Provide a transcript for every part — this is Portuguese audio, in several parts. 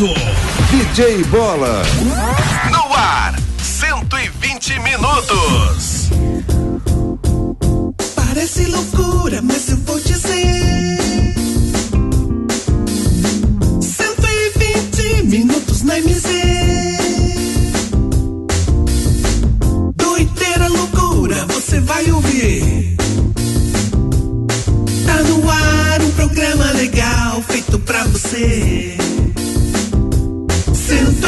DJ Bola. No ar, 120 minutos. Parece loucura, mas eu vou dizer. 120 minutos na MZ. Doideira, loucura, você vai ouvir. Tá no ar um programa legal feito pra você.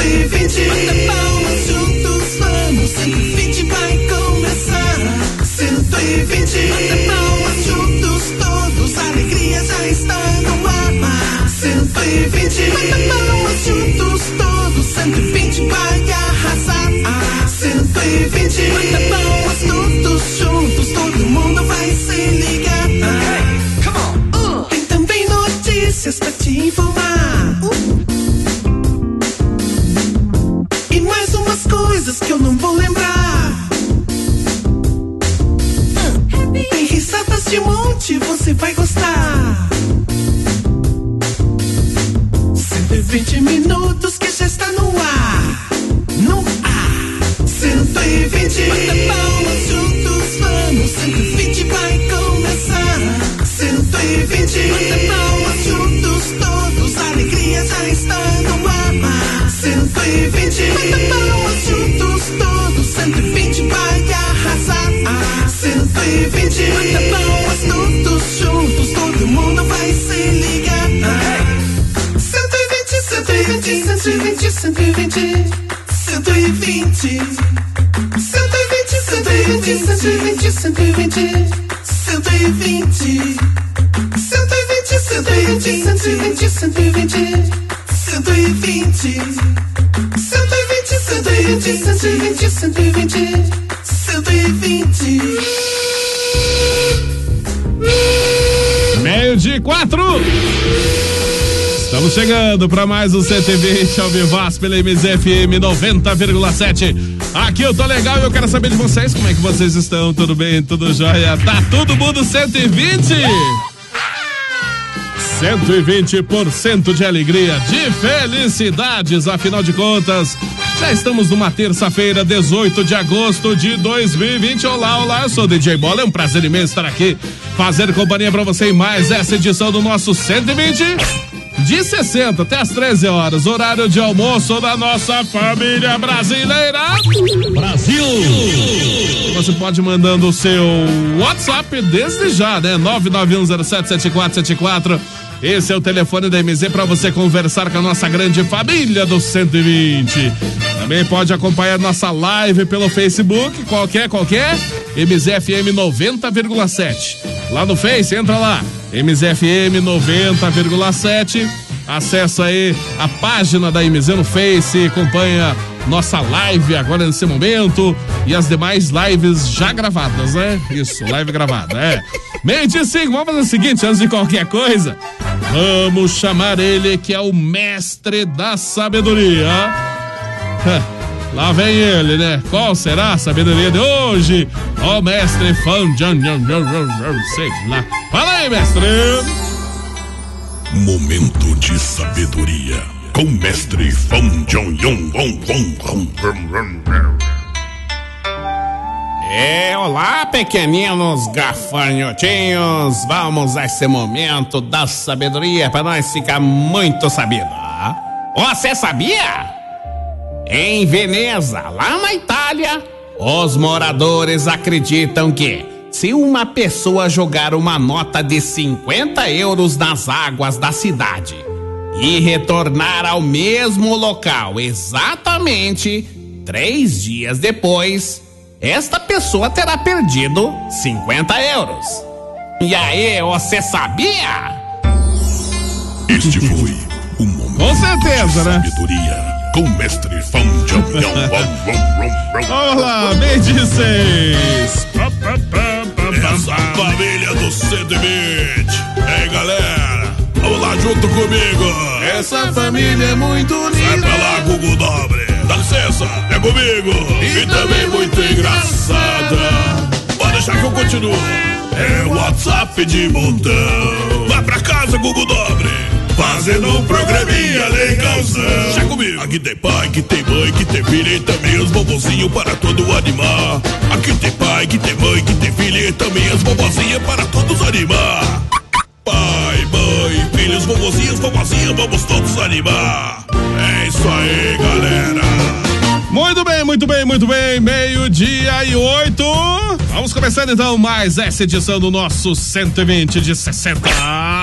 120 Bata palmas juntos, vamos. 120 vai começar. 120 Bata palmas juntos todos. A alegria já está no ar. 120 Bata palmas juntos todos. 120 vai arrasar. 120 Bata palmas todos juntos. Todo mundo vai se ligar. Tem também notícias pra te informar. E coisas que eu não vou lembrar. Tem risadas de monte, você vai gostar. 120 minutos que já está no ar. No ar. 120. Bata palmas juntos, vamos. 120 vai começar. 120. Bata palmas juntos todos. Alegria já está no ar. 120. Bata palmas juntos todos. 120 vai arrasar. 120. Bata palmas todos juntos. Todo mundo vai se ligar. 120, 120, 120, 120. 120, 120, 120, 120, 120. 120, 120, 120, 120, 120. 120, 120, 120, 120. Meio de quatro. Estamos chegando para mais um 120 ao Vivaz pela MZFM 90,7. Aqui eu tô legal e eu quero saber de vocês como é que vocês estão. Tudo bem? Tudo jóia? Tá todo mundo 120? 120% de alegria, de felicidades, afinal de contas, já estamos numa terça-feira, 18 de agosto de 2020. Olá, olá, eu sou DJ Bola, é um prazer imenso estar aqui, fazer companhia para você em mais essa edição do nosso 120 de 60 até as 13 horas, horário de almoço da nossa família brasileira. Brasil! Você pode mandando o seu WhatsApp desde já, né? 991077474. Esse é o telefone da MZ para você conversar com a nossa grande família do 120. Também pode acompanhar nossa live pelo Facebook, qualquer, qualquer, MZFM 90,7. Lá no Face, entra lá, MZFM 90,7. Acessa aí a página da MZ no Face, acompanha nossa live agora nesse momento e as demais lives já gravadas, né? Isso, live gravada, é. Meio de cinco, vamos fazer o seguinte, antes de qualquer coisa, vamos chamar ele que é o mestre da sabedoria. Lá vem ele, né? Qual será a sabedoria de hoje? Ó, oh, mestre Fan sei lá. Fala aí, mestre! Momento de sabedoria com mestre Fan Jong Yong É, olá, pequeninos gafanhotinhos. Vamos a esse momento da sabedoria para nós ficar muito sabido. Você sabia? Em Veneza, lá na Itália, os moradores acreditam que se uma pessoa jogar uma nota de 50 euros nas águas da cidade e retornar ao mesmo local exatamente três dias depois, esta pessoa terá perdido 50 euros. E aí, você sabia? Este foi o momento Com certeza, de né? sabedoria com mestre Fan Jong Yong Olá, bem de seis. Essa família do 120. Ei, galera, vamos lá junto comigo. Essa família é muito Vai unida. pra lá, Google Dobre. Dá licença, é comigo. E, também muito engraçada. Pode deixar que eu continuo. É WhatsApp de montão. Vai pra casa, Google Dobre. Faz fazendo um programinha legalzão. Já comigo. Aqui tem pai, que tem mãe, que tem filha e também os bobozinhos para todo animar. Aqui tem pai, que tem mãe, que tem filha e também as bobozinhas para todos animar. Pai, mãe, filhos, vovozinhos, vovozinhas, vamos todos animar. É isso aí, galera. Muito bem, muito bem, muito bem. Meio-dia e oito. Vamos começando então mais essa edição do nosso 120 de 60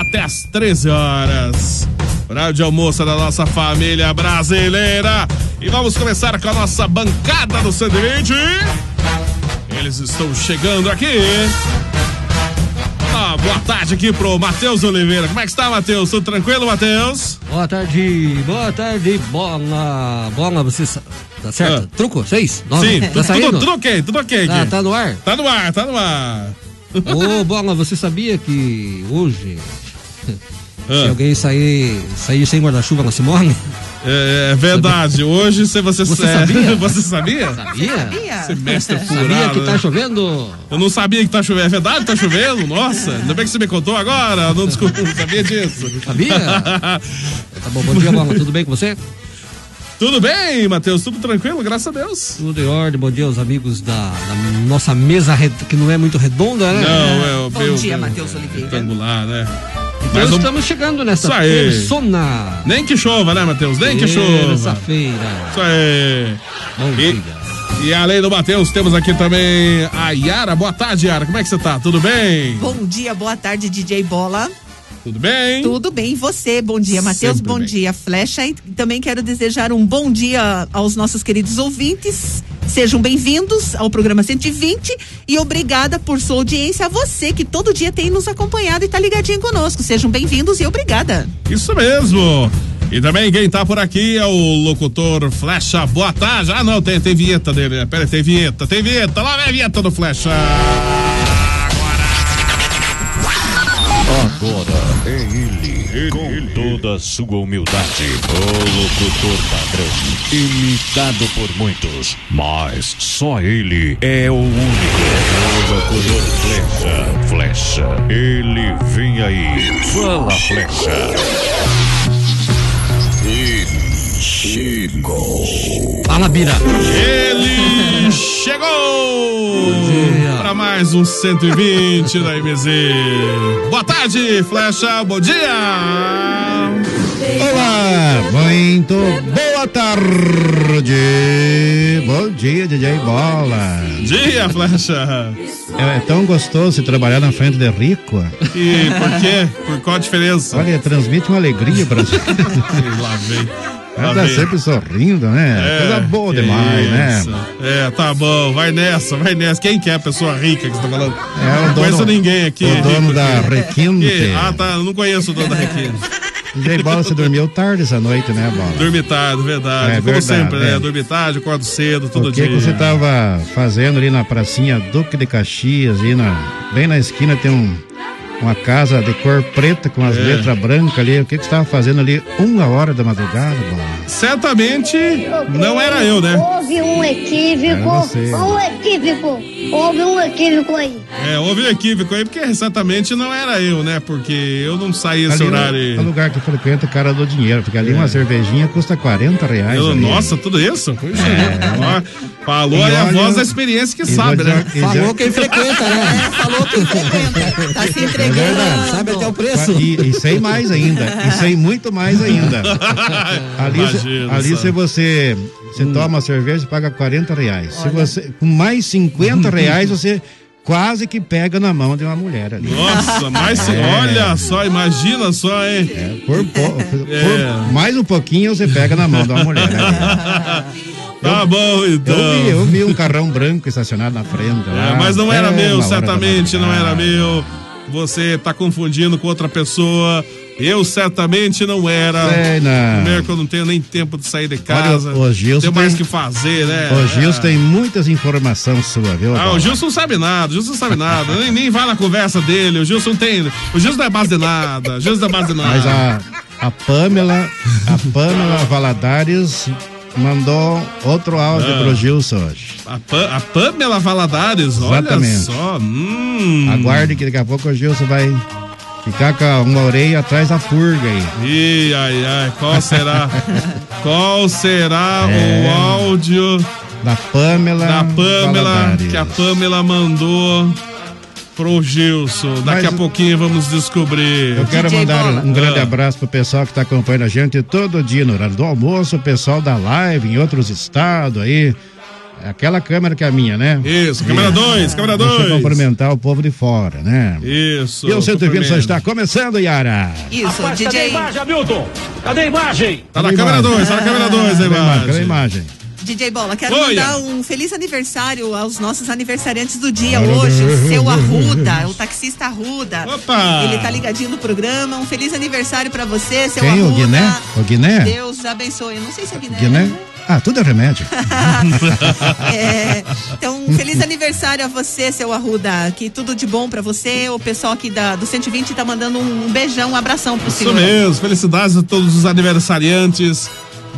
até as 13 horas. Horário de almoço da nossa família brasileira. E vamos começar com a nossa bancada do 120. Eles estão chegando aqui. Boa tarde aqui pro Matheus Oliveira. Como é que está, Matheus? Tudo tranquilo, Matheus? Boa tarde, boa tarde, bola. Bola, você. Tá certo? Ah. Truco? Seis? Nove? Sim, Tá tudo, tudo ok, tudo ok Tá, tá no ar? Tá no ar, tá no ar. Ô, Bola, você sabia que hoje, se Ah, alguém sair, sair sem guarda-chuva não se morre? É, é verdade. Hoje, se você, Você é, sabia? você sabia? Sabia? Semestre Sabia furado. que tá né? chovendo? Eu não sabia que tá chovendo. É verdade que tá chovendo? Nossa, ainda bem que você me contou agora. Não, desculpa, não sabia disso. Sabia? Tá bom, bom dia, Bola. Tudo bem com você? Tudo bem, Matheus? Tudo tranquilo? Graças a Deus. Tudo em ordem, bom dia aos amigos da, da nossa mesa que não é muito redonda, né? Não, é o Bom meu- dia, Matheus Oliveira. Retangular, né? Então Mas estamos chegando nessa Isso aí. persona. Nem que chova, né, Matheus? Nem que chova. Terça-feira. Isso aí. Bom E- dia. E além do Matheus, temos aqui também a Yara. Boa tarde, Yara. Como é que você tá? Tudo bem? Bom dia, boa tarde, DJ Bola. Tudo bem? Tudo bem, e você? Bom dia, Matheus. Bom bem. dia, Flecha. E também quero desejar um bom dia aos nossos queridos ouvintes. Sejam bem-vindos ao programa 120 e obrigada por sua audiência a você que todo dia tem nos acompanhado e tá ligadinho conosco. Sejam bem-vindos e obrigada. Isso mesmo. E também quem tá por aqui é o locutor Flecha. Boa tarde. Ah, não, tem, tem vinheta dele. né? Pera tem vinheta, tem vinheta. Lá vem a vinheta do Flecha. Agora é ele, com toda a sua humildade, o locutor padrão, imitado por muitos, mas só ele é o único, o locutor flecha, flecha, ele vem aí, fala flecha. Fala, Bira. Ele chegou. Para mais um 120 da MZ. Boa tarde, Flecha. Bom dia. Olá, muito boa tarde. Bom dia, DJ Bola. Dia, Flecha. É, é tão gostoso trabalhar na frente de rico. E por quê? Por qual a diferença? Olha, transmite uma alegria pra gente. Lá vem. Lá Anda sempre sorrindo, né? É, Coisa boa demais, né? isso. É, tá bom, vai nessa, vai nessa. Quem que é a pessoa rica que você tá falando? É o não conheço ninguém aqui. o dono da. Requinte. Ah, tá, eu não conheço o dono da Requinte. DJ Bola, você dormiu tarde essa noite, né, Bola? Dormi tarde, verdade. É Como verdade, sempre, né? é. Dormi tarde, acordo cedo, todo O que, dia. que você tava fazendo ali na pracinha Duque de Caxias, ali na, bem na esquina tem um, uma casa de cor preta com as É. letras brancas ali. O que, que você tava fazendo ali uma hora da madrugada, Bola? Certamente não era eu, né? Houve um equívoco, um equívoco, houve um equívoco aí. É, houve um equívoco aí, porque certamente não era eu, né? Porque eu não saí esse Ali horário. no lugar que frequenta o cara do dinheiro, porque ali uma cervejinha custa 40 reais. Eu- nossa, tudo isso? Puxa, ó, falou E aí a voz da experiência que sabe, né? Falou quem frequenta, né? Falou que frequenta. Tá se entregando. Verdade, Sabe até o preço. E, e sei mais ainda, e sei muito mais ainda. Ali, se- Imagina ali se você, você toma cerveja, você paga 40 reais. Se você, com mais 50 reais, você quase que pega na mão de uma mulher ali. Nossa, mas É. olha só, imagina só, hein? Por, po- por É. mais um pouquinho, você pega na mão de uma mulher ali. Tá bom, então. Eu vi, eu vi um carrão branco estacionado na frente. É, lá, mas não era até meu, certamente não era meu. Você tá confundindo com outra pessoa. Eu certamente não era. Sei não. Primeiro que eu não tenho nem tempo de sair de casa. o Gilson Tenho mais tem- que fazer, né? O Gilson É. tem muitas informações suas, viu? Ah, o? Gilson não sabe nada, o Gilson não sabe nada, nem, nem vai na conversa dele, o Gilson tem, o Gilson não é base de nada, o Gilson não é base de nada. Mas a, a Pamela, a Pamela Valadares mandou outro áudio Ah. pro Gilson hoje. A, Pa- a Pamela Valadares, olha Exatamente. só, hum. Aguarde que daqui a pouco o Gilson vai Ficar com uma orelha atrás da purga aí. Ih, ai, ai, qual será? qual será É. o áudio Da Pamela. da Pamela Valadares. que a Pamela mandou pro Gilson? Daqui Mas- a pouquinho vamos descobrir. Eu quero DJ mandar Bola. um grande Ah. abraço pro pessoal que está acompanhando a gente todo dia no horário do almoço, o pessoal da live em outros estados aí. Aquela câmera que é a minha, né? Isso, câmera 2, câmera Deixa eu 2. cumprimentar o povo de fora, né? Isso. E o 120 só está começando, Yara. Isso, DJ, Hamilton? Cadê a imagem? Tá na Cadê a câmera imagem? 2, tá na câmera 2 aí, Cadê a imagem? Cadê a imagem. DJ Bola, quero Oi, mandar um feliz aniversário aos nossos aniversariantes do dia Parabéns. hoje, o seu Arruda, o taxista Arruda. Opa! Ele tá ligadinho no programa. Um feliz aniversário pra você, seu Quem? Arruda. O Guiné? O Guiné? Deus abençoe. Eu não sei se é Guiné. Guiné? né? Ah, tudo é remédio. É, então, um feliz aniversário a você, seu Arruda. Que tudo de bom pra você. O pessoal aqui da, do 120 tá mandando um beijão, um abração pro Isso senhor. mesmo, felicidades a todos os aniversariantes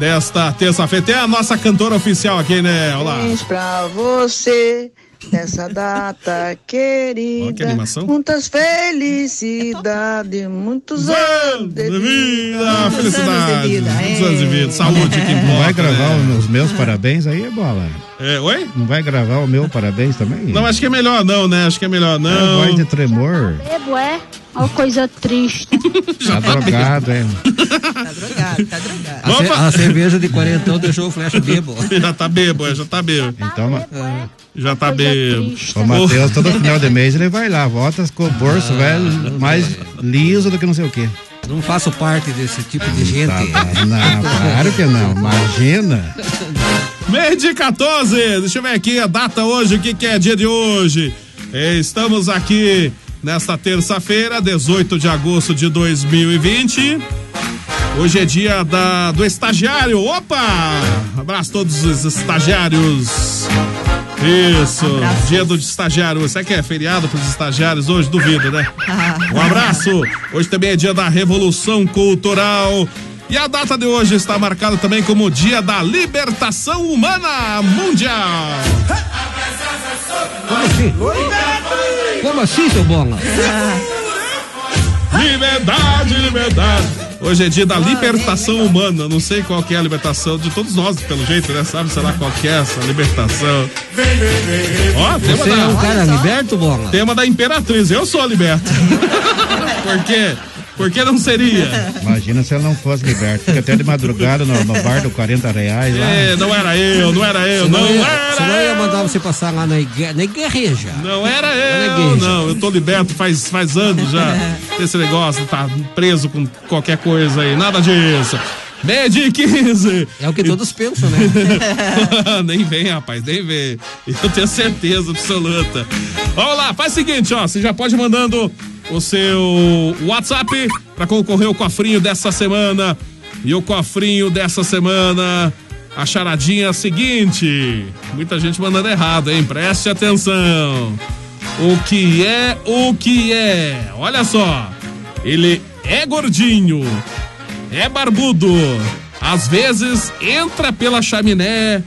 desta terça-feira. Tem a nossa cantora oficial aqui, né? Olá. Parabéns pra você nessa data querida. Ó, que animação. Muitas felicidades, muitos anos de vida. Muitos Felicidades. Muitos anos de vida. Saúde que importa. Não vai gravar né? os meus parabéns aí, bola? É, oi? Não vai gravar o meu parabéns também? Não, acho que é melhor não, né? Acho que é melhor É não. voz de tremor. Bebo, é? Uma coisa triste. Tá drogado, é. Tá drogado, tá drogado. A, ce- a cerveja de quarentão deixou o flecha bebo. Já tá bebo, é, já tá bebo. Então, ma- Já tá bebo. triste. o Matheus, todo final de mês, ele vai lá, volta com o bolso velho, mais liso do que não sei o quê. Não faço parte desse tipo de gente. Tá, não, claro que não. Imagina. Meio de 14, deixa eu ver aqui a data hoje, o que, que é dia de hoje. É, Estamos aqui nesta terça-feira, 18 de agosto de 2020. Hoje é dia da, do estagiário. Opa! Abraço a todos os estagiários. Isso, dia do estagiário. Será que é feriado para os estagiários hoje? Duvido, né? Um abraço. Hoje também é dia da Revolução Cultural. E a data de hoje está marcada também como Dia da Libertação Humana Mundial. Como assim? Como assim, seu bola? Liberdade, liberdade. Hoje é dia da libertação humana. Não sei qual que é a libertação de todos nós, pelo jeito, né? Sabe, sei lá qual que é essa libertação. Ó, tema Você é um da, cara liberto, bola? tema da Imperatriz. Eu sou liberto. Por quê? Por que não seria? Imagina se ela não fosse liberta. Fica até de madrugada no, no bar do 40 reais lá. É, não era eu, não era eu, não ia, era senão eu ia eu. mandar você passar lá na, igre, na igreja. Não era eu, não. Eu tô liberto faz, faz anos já. Esse negócio, tá preso com qualquer coisa aí. Nada disso. Meia de 15. É o que todos pensam, né? nem vem, rapaz, nem vem. Eu tenho certeza absoluta. Vamos lá, faz o seguinte, ó. Você já pode ir mandando o seu WhatsApp para concorrer ao cofrinho dessa semana. E o cofrinho dessa semana, a charadinha é a seguinte. Muita gente mandando errado, hein? Preste atenção. O que é o que é? Olha só. Ele é gordinho, é barbudo, às vezes entra pela chaminé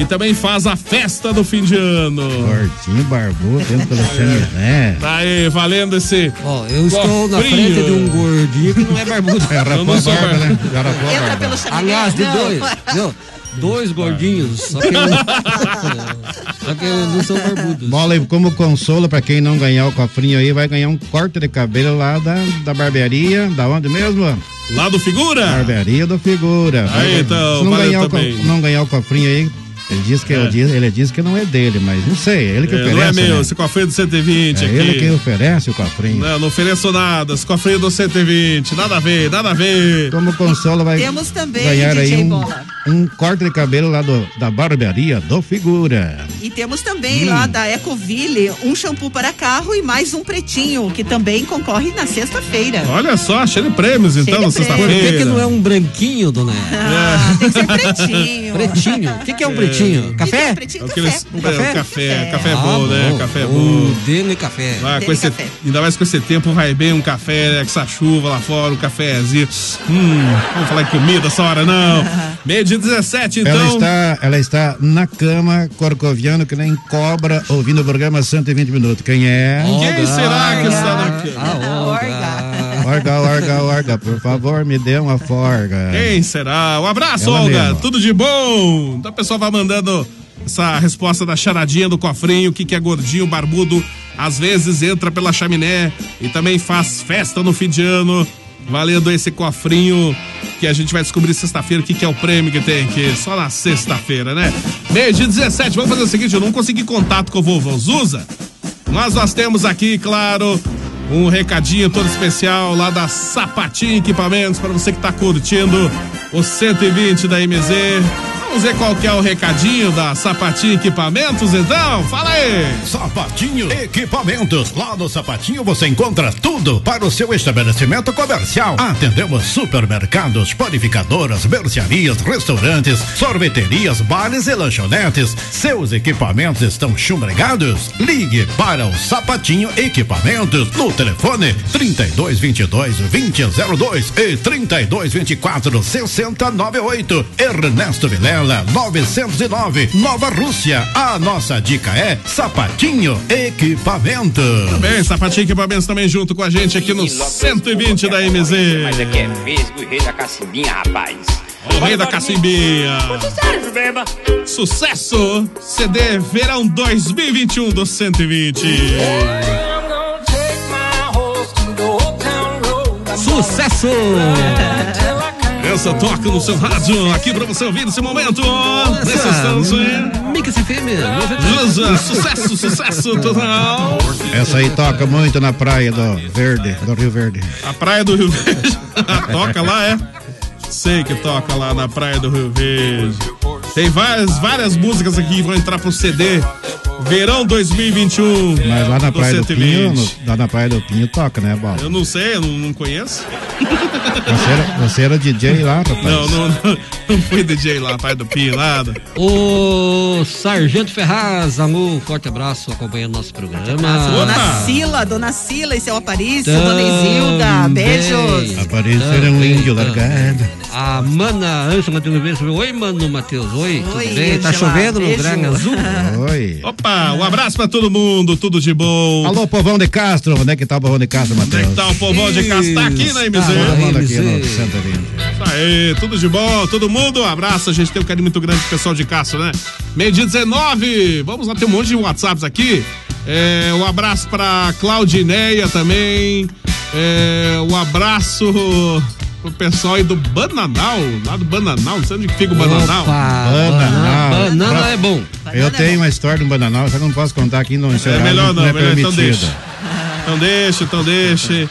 e também faz a festa do fim de ano. Gordinho, barbudo, dentro pelo chaminé. Tá aí, valendo esse. Ó, eu estou na frente de um gordinho que não é barbudo. Já rapou não a sou barba, barbudo. né? Entra pelo chaminé. Aliás, de dois. Não, dois gordinhos, só que eu, só que eu não são barbudos. Bola, e como consolo pra quem não ganhar o cofrinho aí, vai ganhar um corte de cabelo lá da, da barbearia. Da onde mesmo? Lá do figura? Barbearia do Figura. Aí, então, Se não ganhar, o, não ganhar o cofrinho aí, ele diz que, É. ele, diz, ele diz que não é dele, mas não sei, é ele que É, oferece. não é meu, né? esse cofrinho do 120 É aqui. ele que oferece o cofrinho. Não, não ofereço nada, esse cofrinho do 120, nada a ver, nada a ver. Como consolo vai Temos também, ganhar aí DJ um, Bola. um corte de cabelo lá do, da barbearia do Figura. E temos também Hum. lá da Ecoville um shampoo para carro e mais um pretinho, que também concorre na sexta-feira. Olha só, cheio de prêmios então, Cheio na de prêmios. Por que, sexta-feira. que não é um branquinho, dona? Ah, tem que ser pretinho. Pretinho. O que, que é um pretinho? Pretinho. Café? Pretinho, Aqueles, café. é, o café, café é Ah, bom, né? Café é bom. Dele café. Vai, Dele com esse, café. ainda mais com esse tempo, vai bem um café, né, com essa chuva lá fora, um cafezinho. Hum, vamos falar de comida essa hora, não. Meio de 17, então. Ela está, ela está na cama, corcoviano, que nem cobra, ouvindo o programa 120 minutos. Quem é? Quem será que está na cama? A Olga. Orga, orga, orga, por favor, me dê uma forga. Quem será? Um abraço, Ela Olga. mesma. Tudo de bom? Então a pessoa vai mandando essa resposta da charadinha do cofrinho, o que, que é gordinho, barbudo, às vezes entra pela chaminé e também faz festa no fim de ano, valendo esse cofrinho que a gente vai descobrir sexta-feira o que, que é o prêmio que tem aqui, só na sexta-feira, né? Meio de 17, vamos fazer o seguinte, eu não consegui contato com o vovô Zuza, mas nós temos aqui, claro, um recadinho todo especial lá da Sapatinho Equipamentos para você que tá curtindo o 120 da MZ. Vamos ver qual que é o recadinho da Sapatinho Equipamentos, então? Fala aí! Sapatinho Equipamentos. Lá no Sapatinho você encontra tudo para o seu estabelecimento comercial. Atendemos supermercados, panificadoras, mercearias, restaurantes, sorveterias, bares e lanchonetes. Seus equipamentos estão chumbregados? Ligue para o Sapatinho Equipamentos no telefone 3222 2002 e 3224 6098. Ernesto Vilela 909, Nova Rússia. A nossa dica é Sapatinho Equipamento. Bem, Sapatinho Equipamentos também junto com a gente aqui no 120 da MZ. Mas aqui é vesgo e rei da cacimbinha, rapaz. O rei da cacimbinha. Sucesso! CD Verão 2021 do 120. Sucesso! Essa toca no seu rádio, aqui pra você ouvir nesse momento. Nesse instante. Mix FM. Sucesso, sucesso total. Essa aí toca muito na praia do Verde, do Rio Verde. A praia do Rio Verde. toca lá, é? Sei que toca lá na praia do Rio Verde. Tem várias, várias músicas aqui que vão entrar pro CD. Verão 2021. Mas lá na do praia do 120. Pinho, no- lá na praia do Pinho toca, né, Bola? Eu não sei, eu não, não conheço. Você era, você era DJ lá, rapaz? Não, não, não, não fui DJ lá, pai do Pinho, nada. O Sargento Ferraz, amor, forte abraço acompanhando nosso programa. Dona Sila, Dona Sila e seu Aparício, Também. Dona Isilda, beijos. Apareceu era um índio largado. A Mana Ângela Matheus Vez, oi, mano Matheus, oi, tudo Oi, bem? Tá Ângela, chovendo no beijo. Gran Azul? Oi. Opa, um abraço pra todo mundo, tudo de bom. Alô, povão de Castro, onde é que tá o povão de Castro, Onde é Matheus? que tá o povão de casa? Tá aqui na MZ. Aqui no. 120. Isso aí, tudo de bom, todo mundo. Um abraço, a gente tem um carinho muito grande pro pessoal de Castro, né? Meio dia 19, vamos lá, tem um monte de WhatsApps aqui. É, um abraço pra Claudineia também. É, um abraço pro pessoal aí do Bananal, lá do Bananal, não sei onde que fica o Bananal. Opa, Bananal. banana, banana Pra- é bom. Eu tenho uma história do bananal, só que eu não posso contar aqui no É melhor não, é melhor então permitido. deixa. Então deixa, então deixa.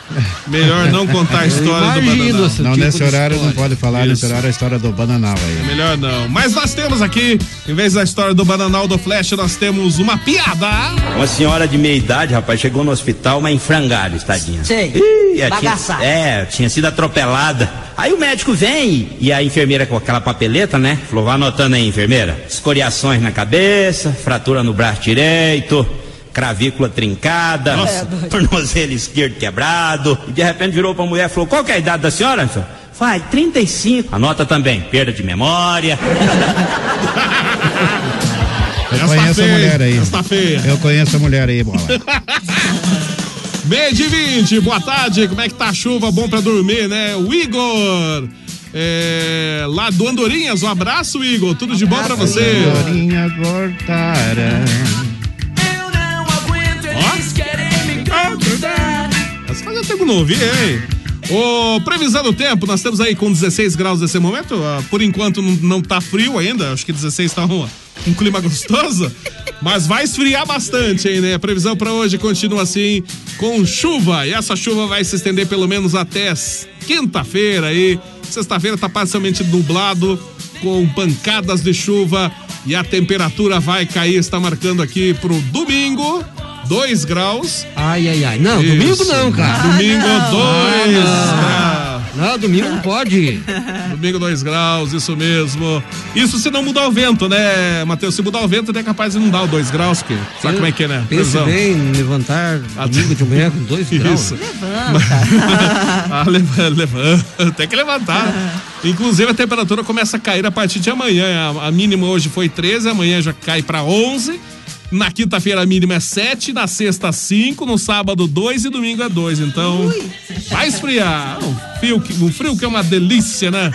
Melhor não contar a história do Imagino Bananal. esse Não, tipo nesse horário não história. pode falar, nesse Isso. horário é a história do bananal É aí. melhor não. Mas nós temos aqui, em vez da história do Bananal do Flash, nós temos uma piada. Uma senhora de meia idade, rapaz, chegou no hospital, mas em frangalhos, tadinha. Sei. Ih, tinha, Bagaçada. é, tinha sido atropelada. Aí o médico vem e a enfermeira com aquela papeleta, né? Falou, vai anotando aí, enfermeira. Escoriações na cabeça, fratura no braço direito, cravícula trincada, Nossa. tornozelo esquerdo quebrado. E de repente virou pra mulher e falou, qual que é a idade da senhora? senhor? Vai, 35. Anota também, perda de memória. Eu Essa conheço a feia, mulher aí. essa feia. Eu conheço a mulher aí, bola. Meio de 20, boa tarde. Como é que tá a chuva? Bom pra dormir, né? O Igor. É, lá do Andorinhas, um abraço, Igor. Tudo de bom pra você. Dorinha cortara. Tempo não ouvi, hein? Ô, previsão do tempo, nós temos aí com 16 graus nesse momento. ah, por enquanto não, não tá frio ainda, acho que 16 tá um, um clima gostoso. Mas vai esfriar bastante aí, né? A previsão pra hoje continua assim, com chuva. E essa chuva vai se estender pelo menos até quinta-feira aí. Sexta-feira tá parcialmente nublado, com pancadas de chuva. E a temperatura vai cair, está marcando aqui pro domingo, 2 graus. Ai, ai, ai. Não, Isso. domingo não, cara. Domingo Ah, 2 não. graus. Não, domingo não pode. Domingo 2 graus, isso mesmo. Isso se não mudar o vento, né, Matheus? Se mudar o vento, é capaz de não dar o 2 graus, que sabe como é que é, né? Pense Previsão. bem em levantar domingo de manhã com dois graus. Isso. ah, leva- levanta, tem que levantar. Inclusive a temperatura começa a cair a partir de amanhã. A, a mínima hoje foi 13, amanhã já cai pra 11. Na quinta-feira a mínima é 7, na sexta 5, no sábado 2 e domingo é 2. Então vai esfriar. Um frio, que- um frio que é uma delícia, né?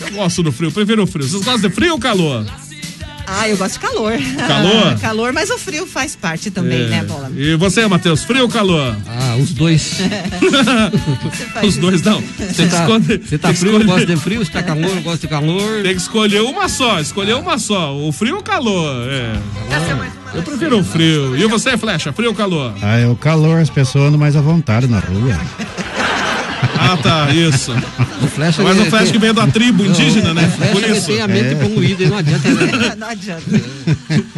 Eu gosto do frio, prefiro o frio. Vocês gostam de frio ou calor? Ah, eu gosto de calor. Calor? calor, mas o frio faz parte também, É. né, Bola? E você, Matheus, frio ou calor? Ah, os dois. Os dois não. Tem Você que tá, escolher. você tá frio, escolher. gosta de frio, você tá calor, gosta de calor. Tem que escolher uma só, escolher uma só. O frio ou o calor? É. Eu prefiro o frio. E você, Flecha, frio ou calor? Ah, é o calor, as pessoas andam mais à vontade na rua. Ah, tá, isso. O Flecha Mas o Flecha tem- que veio da tribo Não, indígena, né? O Flecha Por isso. tem a mente É. poluída e não adianta. né? Não adianta.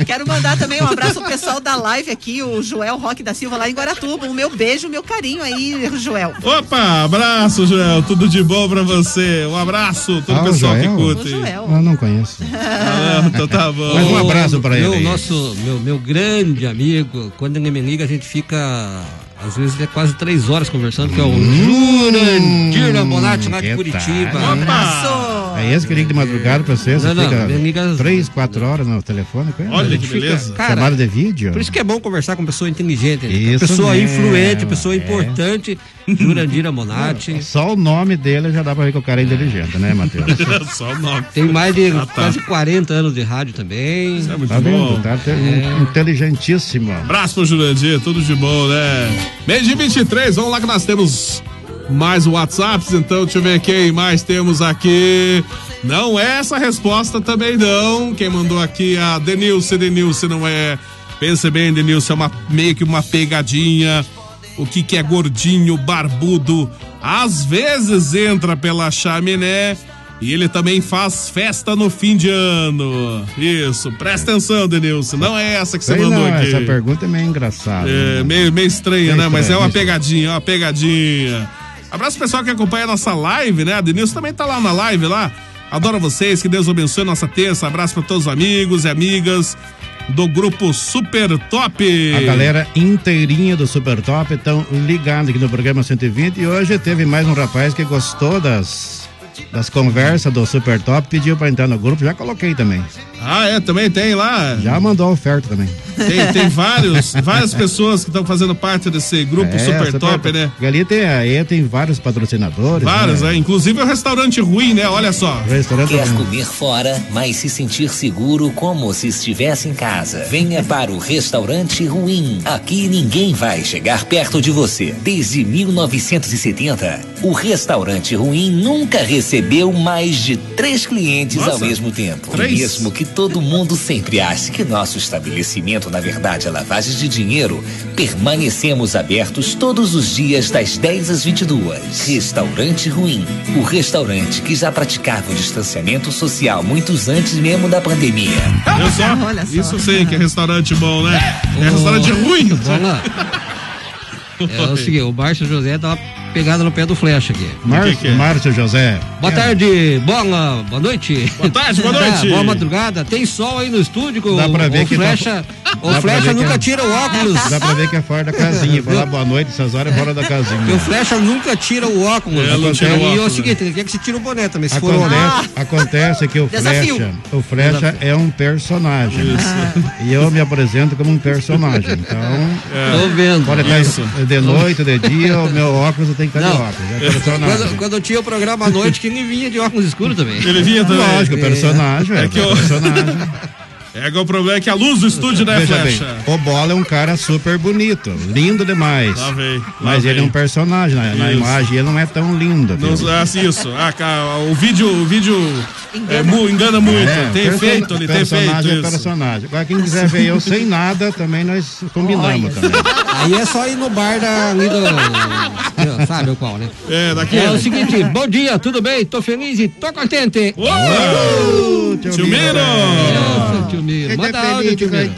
Quero mandar também um abraço ao pessoal da live aqui, o Joel Roque da Silva lá em Guaratuba. O meu beijo, o meu carinho aí, Joel. Opa, abraço, Joel. Tudo de bom pra você. Um abraço, todo o Ah, o pessoal que Joel? curte. Eu não conheço. Ah, então tá bom. Mas um abraço pra meu, ele aí. Nosso, meu, meu grande amigo, quando ele me liga, a gente fica, às vezes, é quase três horas conversando, que é o Jurandir Ambonati, lá de Curitiba. É esse que liga de madrugada pra você, você Não, não, fica me liga- três, quatro horas no telefone com ele? Olha A que beleza. Cara, Chamada de vídeo? Por isso que é bom conversar com pessoa inteligente, né? Isso pessoa mesmo, influente, pessoa é. importante, Jurandir Ambonati. Só o nome dele já dá pra ver que o cara é inteligente, né, Matheus? Só o nome. Tem mais de Ah, tá. quase 40 anos de rádio também. é muito Tá bom. vendo? Tá É. inteligentíssimo. Abraço pro Jurandir, tudo de bom, né? Mês de 23, vamos lá que nós temos mais WhatsApps, então deixa eu ver quem mais temos aqui. Não é essa resposta também não. Quem mandou aqui é a Denilce, Denilce não é. Pense bem, Denilce, é uma, meio que uma pegadinha. O que que é gordinho, barbudo, às vezes entra pela chaminé e ele também faz festa no fim de ano. Isso, presta atenção, Denilce, não é essa que você Sei mandou não, aqui. essa pergunta é meio engraçada. É, né? meio, meio estranha, Meio né? Mas é estranho, uma pegadinha, é uma pegadinha. Abraço pessoal que acompanha a nossa live, né? A Denilson também tá lá na live lá. Adoro vocês, que Deus abençoe nossa terça. Abraço para todos os amigos e amigas do grupo Super Top. A galera inteirinha do Super Top estão ligados aqui no programa 120 e hoje teve mais um rapaz que gostou das, das conversas do Super Top, pediu pra entrar no grupo, já coloquei também. Ah, é, também tem lá. Já mandou a oferta também. Tem, tem vários, várias pessoas que estão fazendo parte desse grupo É, Super, Top, né? Porque ali tem, aí tem vários patrocinadores. Vários, né? é. Inclusive o restaurante ruim, né? Olha só. Restaurante Quer ruim. comer fora, mas se sentir seguro como se estivesse em casa? Venha para o Restaurante Ruim. Aqui ninguém vai chegar perto de você. Desde 1970, o Restaurante Ruim nunca recebeu mais de três clientes ao Nossa, mesmo tempo. três? Mesmo que todo mundo sempre ache que nosso estabelecimento, na verdade, é lavagem de dinheiro, permanecemos abertos todos os dias das 10 às 22. Restaurante Ruim. O restaurante que já praticava o distanciamento social muitos antes mesmo da pandemia. Olha só, isso sim que é restaurante bom, né? É restaurante ruim. Bola. É o seguinte, o Márcio José dá uma pegada no pé do flecha aqui. Márcio, Márcio José. Boa tarde, bola, boa noite. Boa tarde, boa noite. boa madrugada. Tem sol aí no estúdio? que Dá o, pra ver o que tá- flecha, o Dá pra flecha que nunca é- tira o óculos. Dá pra ver que é fora da casinha. Falar boa noite, essas horas é fora da casinha. Porque o flecha nunca tira o óculos. É, não tira o e é o óculos, seguinte, ele quer que você tire o boné também, se for o Acontece, acontece que o Desafio. Flecha, o Flecha é um personagem. E eu me apresento como um personagem. Então, Tô vendo. pode estar Isso. de noite, de dia, o meu óculos tem que estar de Não. óculos. É personagem. Quando, quando eu tinha o programa à noite, que ele vinha de óculos escuros também. Ele vinha também. Lógico, personagem, É é, que o- personagem. É que o problema é que a luz do estúdio, né, Veja bem, Flecha? o Bola é um cara super bonito, lindo demais. Lá vem, lá Mas ele é vem. um personagem, na, na imagem ele não é tão lindo. Não, viu? ah, sim, isso. Ah, o vídeo, o vídeo engana, é, mu- engana muito. É, tem person- efeito ali, tem personagem efeito é isso. personagem. Agora, quem quiser ver eu sem nada, também nós combinamos também. Aí é só ir no bar da, ali do. Sabe o qual, né? É, daqui. É o seguinte, bom dia, tudo bem? Tô feliz e tô contente. Uou! Tio Miro! Nossa, tio Miro. Manda áudio, tio Miro.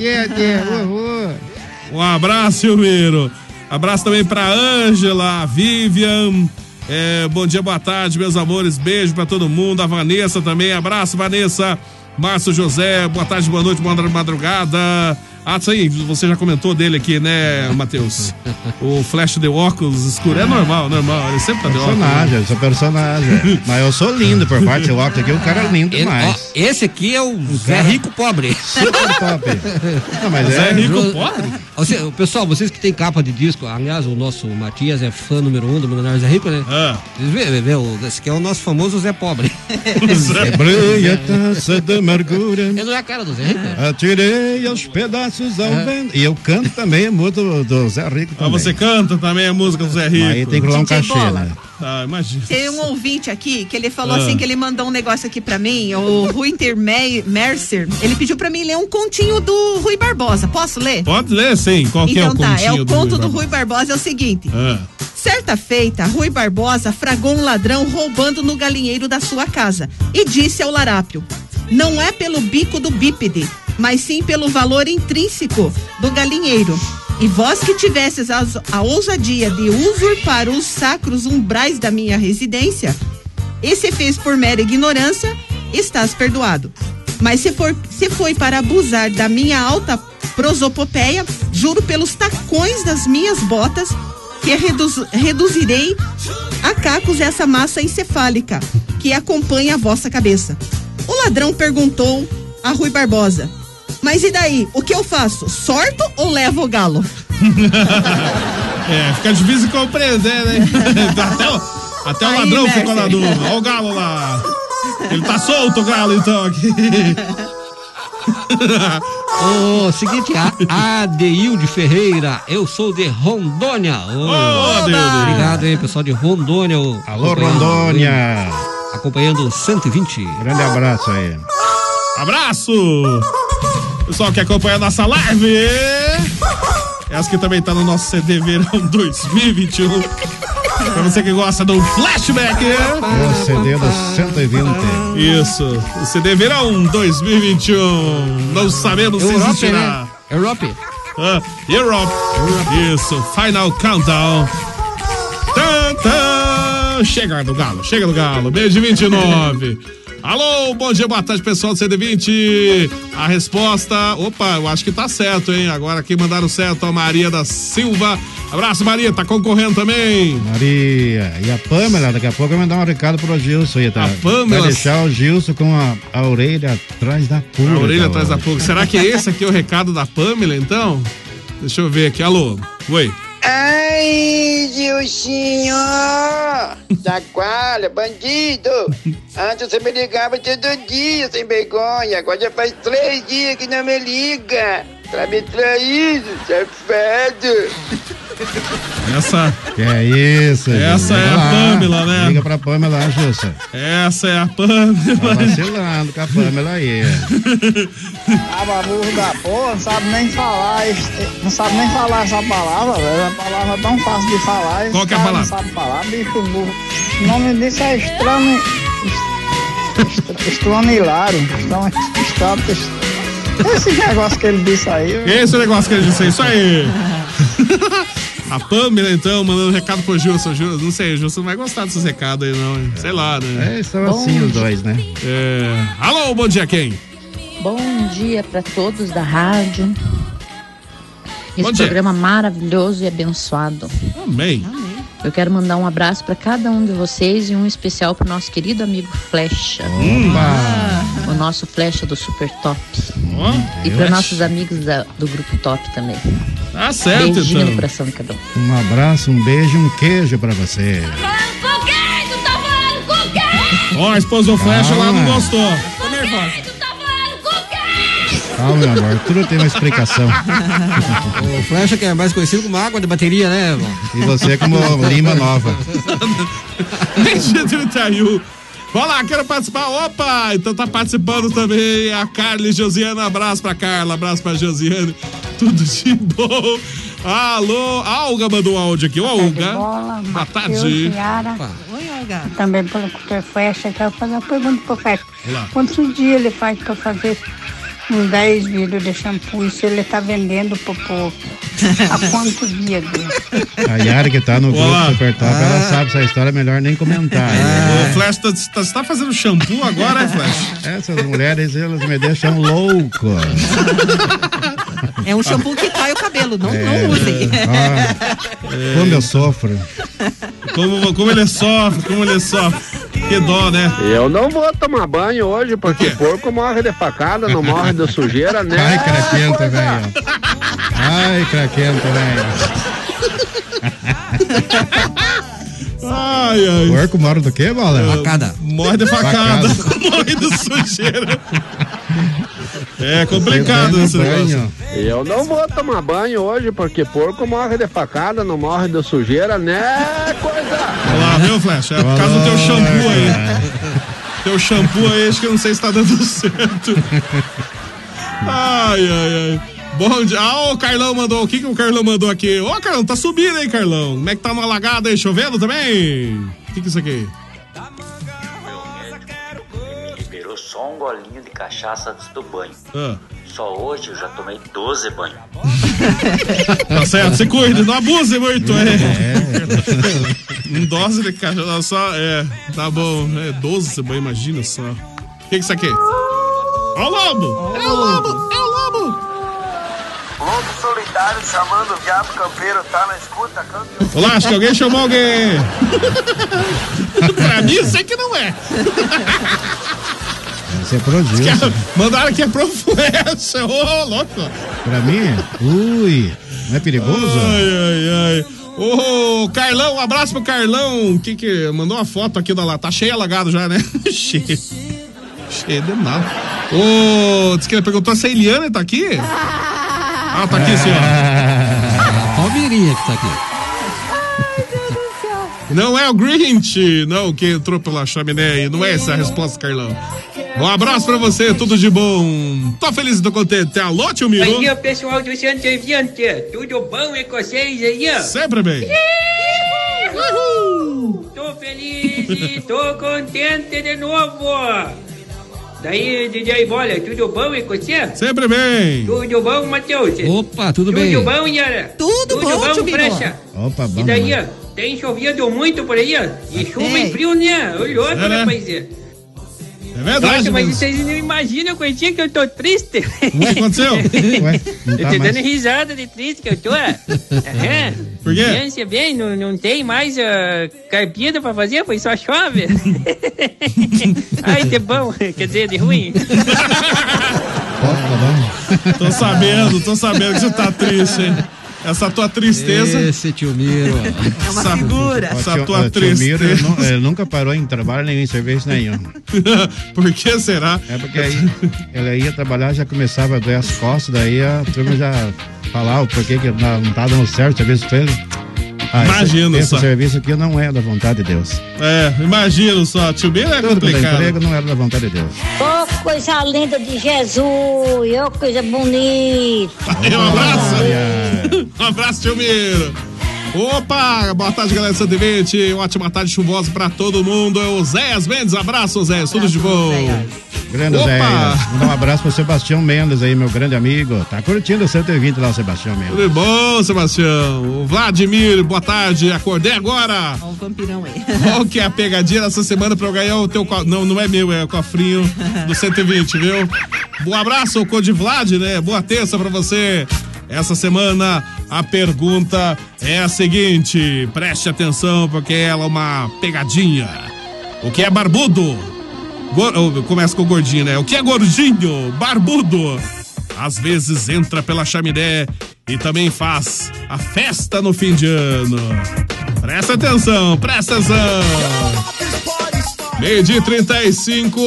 Um abraço, tio Miro. Abraço também pra Ângela, Vivian, É, bom dia, boa tarde, meus amores. Beijo pra todo mundo. A Vanessa também. Abraço, Vanessa. Márcio José, boa tarde, boa noite, boa madrugada. Ah, isso aí, você já comentou dele aqui, né, Matheus? O Flash de óculos escuro. É normal, normal. Ele sempre tá de óculos. Personagem, eu sou personagem. Mas eu sou lindo por parte do óculos aqui, o cara é lindo Ele- demais. ó, esse aqui é o, Zé cara- Rico Pobre. Super top. Não, mas Zé é. Rico Pobre? Você- pessoal, vocês que tem capa de disco, aliás, o nosso Matias é fã número um do Milionário Zé Rico, né? Vocês vê, vê, vê, o- esse aqui é o nosso famoso Zé Pobre. Quebrei a taça da amargura. Ele não é a cara do Zé Rico? né? Atirei aos pedaços ao É. vento. E eu canto também a música do, do Zé Rico Ah, também. você canta também a música do Zé Rico. Aí tem que rolar um DJ cachê, né? Ah, imagina. Tem um ouvinte aqui que ele falou Ah. assim que ele mandou um negócio aqui pra mim, o Rui Mercer. Ele pediu pra mim ler um continho do Rui Barbosa. Posso ler? Pode ler, sim. Qual que é então o tá, continho é o conto do, Rui Rui Barbosa é o seguinte. Ah. Certa feita, Rui Barbosa fragou um ladrão roubando no galinheiro da sua casa e disse ao larápio: Não é pelo bico do bípede, mas sim pelo valor intrínseco do galinheiro. E vós que tivesses a ousadia de usurpar os sacros umbrais da minha residência, e se fez por mera ignorância, estás perdoado. Mas se, for, se foi para abusar da minha alta prosopopeia, juro pelos tacões das minhas botas que reduz- reduzirei a cacos essa massa encefálica que acompanha a vossa cabeça. O ladrão perguntou a Rui Barbosa: Mas e daí? O que eu faço? Sorto ou levo o galo? É, fica difícil de compreender, né? até o, até o ladrão ficou na dúvida. Olha o galo lá. Ele tá solto, o galo, então, aqui. Ô, seguinte, a Adeilde Ferreira, eu sou de Rondônia. Ô, Adeilde. Obrigado aí, pessoal de Rondônia. Alô, Rondônia. Acompanhando o 120. Grande abraço aí. Abraço! Pessoal que acompanha a nossa live. Essa que também tá no nosso CD Verão 2021. Pra você que gosta do flashback. É o CD do 120. Isso, o CD Verão 2021. Não sabemos se Europe, existirá. né? Europe. Ah, Europe. Isso, Final Countdown. Tan, tan. Chega do Galo, chega do Galo. Beijo 29. Alô, bom dia, boa tarde, pessoal do CD20. A resposta, opa, eu acho que tá certo, hein? Agora aqui mandaram certo a Maria da Silva. Abraço, Maria, tá concorrendo também. Maria. E a Pamela, daqui a pouco vai mandar um recado pro Gilson aí, tá? A Pamela- Vai deixar o Gilson com a, a orelha atrás da pulga. A orelha tá atrás da pulga. Será que é esse aqui o recado da Pamela, então? Deixa eu ver aqui. Alô, oi. Ai, Gilcinho! Chacoalha, bandido! Antes você me ligava todo dia, sem vergonha. Agora já faz três dias que não me liga. Tá me traindo, safado! Essa, Que é isso, Essa é a. Pamela, né? Liga pra Pamela, Gilson. essa é a Tá Pamela. vacilando com a Pamela aí. Ah, baburro da porra, não sabe nem falar, não sabe nem falar essa palavra, velho. É uma palavra tão fácil de falar. Qual que é a cara palavra? Não sabe falar, bicho burro. O nome disso é estranho. Estronilário. Esse negócio que ele disse aí. Esse é o negócio que ele disse, é isso aí. A Pamela, então, mandando recado pro Gilson. Gil- Não sei, o Gilson não vai gostar desses recados aí, não. hein? Sei lá, né? É, são assim os dois, né? É... Alô, bom dia, quem? Bom dia para todos da rádio. Esse Bom dia. programa maravilhoso e abençoado. Amém. Eu quero mandar um abraço para cada um de vocês e um especial para o nosso querido amigo Flecha. O nosso Flecha do Super Top. e para nossos amigos da- do Grupo Top também. Tá certo, Beijinho então. no coração de cada um. Um abraço, um beijo e um queijo pra você. Ó, a esposa do Flecha lá não gostou. Calma, meu amor, tudo tem uma explicação. O Flecha que é mais conhecido como água de bateria, né, irmão? E você como Lima Nova. Meio-dia e 31. Vamos lá, quero participar. Opa, então tá participando também a Carla e Josiana. Abraço pra Carla, abraço pra Josiane. Tudo de bom. Alô, a Olga mandou um áudio aqui. Ô, Olga. Bola, Boa tarde. Oi, Olga. Também pelo. Flecha. Quero fazer uma pergunta pro Flecha. Olá. Quantos dias ele faz pra fazer um 10 vidros de shampoo. Isso ele tá vendendo pro povo. Há quanto dia, Deus? A Yara que tá no grupo Olá. Super Top, ela Ah. sabe essa história, é melhor nem comentar. Ô, Flash, tá- tá- você tá fazendo shampoo agora, é, Flash? Essas mulheres, elas me deixam louco. É um shampoo que cai o cabelo, não, É. não usem. Ah, como eu sofro. Como, como ele sofre, como ele sofre. Que dó, né? Eu não vou tomar banho hoje, porque porco morre de facada, não morre de sujeira, né? Ai, craquenta, velho. Ai, craquenta, velho. Ai, ai. Porco mora do quê, bola? Facada. Morre de facada. morre de sujeira. É complicado esse negócio. banho. Eu não vou tomar banho hoje, porque porco morre de facada, não morre de sujeira, né? Coisa. Olha lá, viu, Flash? É por causa do teu shampoo aí. Teu shampoo aí, acho que eu não sei se tá dando certo. Ai, ai, ai. Bom dia. Ah, o Carlão mandou. O que, que o Carlão mandou aqui? Ô, Carlão, tá subindo aí, Carlão. Como é que tá no alagado aí? Chovendo também? O que, que é isso aqui? Só golinho de cachaça antes do banho. Ah. Só hoje eu já tomei 12 banhos. Tá certo, se cuide, não abuse muito, é. Um dose de cachaça só, é, tá bom. É 12, você imagina só. O que, que é isso aqui? Ó o lobo! É o lobo! É o lobo! Lobo solitário chamando o diabo campeiro, tá na escuta, campeão. Olá, acho que alguém chamou alguém. pra mim, sei que não é. Você é prodígio. Mandaram que é pro Flash. Ô, louco. Pra mim? Ui, não é perigoso? Ai, ai, ai. Ô, Carlão, um abraço pro Carlão. Que que mandou uma foto aqui da lá. Tá cheio alagado já, né? cheio. Cheio de nada. Ô, disse que ele perguntou se a Eliane tá aqui? Ah, tá aqui, senhor. A Palmeirinha que tá aqui. Não é o Grinch, não, que entrou pela chaminé aí. Não é essa a resposta, Carlão. Um abraço pra você, tudo de bom. Tô feliz e tô contente. Alô, tio Miro? Bom dia, pessoal do Santo Eviante. Tudo bom é com vocês aí? ó? Sempre bem. Tô feliz e tô contente de novo. Daí, DJ Bola, tudo bom é com você? Sempre bem. Tudo bom, Matheus? Opa, tudo bem. Tudo bom, Yara? Tudo bom, tio Miro. Frecha? Opa, bom. E daí, ó, tem chovido muito por aí, ó? E chuva Tem. e frio, né? Ô, louco, É, né? rapaz. É verdade, Nossa, mas mas... vocês não imaginam quantia que eu tô triste. O que aconteceu? Ué, não Eu tá tô mais. dando risada de triste que eu tô. Aham. Por quê? Bem, não, não tem mais uh, carpida pra fazer, foi só chove. Ai, de bom, quer dizer, de ruim. Tô sabendo, tô sabendo que você tá triste, hein? Essa tua tristeza. Esse tio Miro. É uma Essa- figura. Essa tio- tua ó, tio Miro, tristeza. ele, ele nunca parou em trabalho nem em serviço nenhum. Por que será? É porque aí ele ia trabalhar, já começava a doer as costas, daí a turma já falava por que que não não tá dando certo o serviço pra Ah, esse- Imagino esse, só. serviço aqui não é da vontade de Deus. É, imagino só. Tio Miro é Tudo complicado. emprego não era da vontade de Deus. Ô, coisa linda de Jesus, ô, coisa bonita. Aí, um abraço. Um abraço, tio Miro. Opa, boa tarde, galera do 120. Ótima tarde chuvosa pra todo mundo. É o Zéias Mendes. Abraço, Zéias. Tudo de bom. Grande Opa! Zé. Um abraço pro Sebastião Mendes aí, meu grande amigo. Tá curtindo o 120 lá, o Sebastião Mendes. Tudo bom, Sebastião? O Vladimir, boa tarde. Acordei agora. Ó o vampirão aí. Qual que é a pegadinha dessa semana pra eu ganhar o teu... co- Não, não é meu, é o cofrinho do 120, viu? Um abraço, Code Vlad, né? Boa terça pra você. Essa semana a pergunta é a seguinte, preste atenção porque ela é uma pegadinha. O que é barbudo? Começa com gordinho, né? O que é gordinho? Barbudo. Às vezes entra pela chaminé e também faz a festa no fim de ano. Presta atenção, presta atenção. Meio-dia e 35.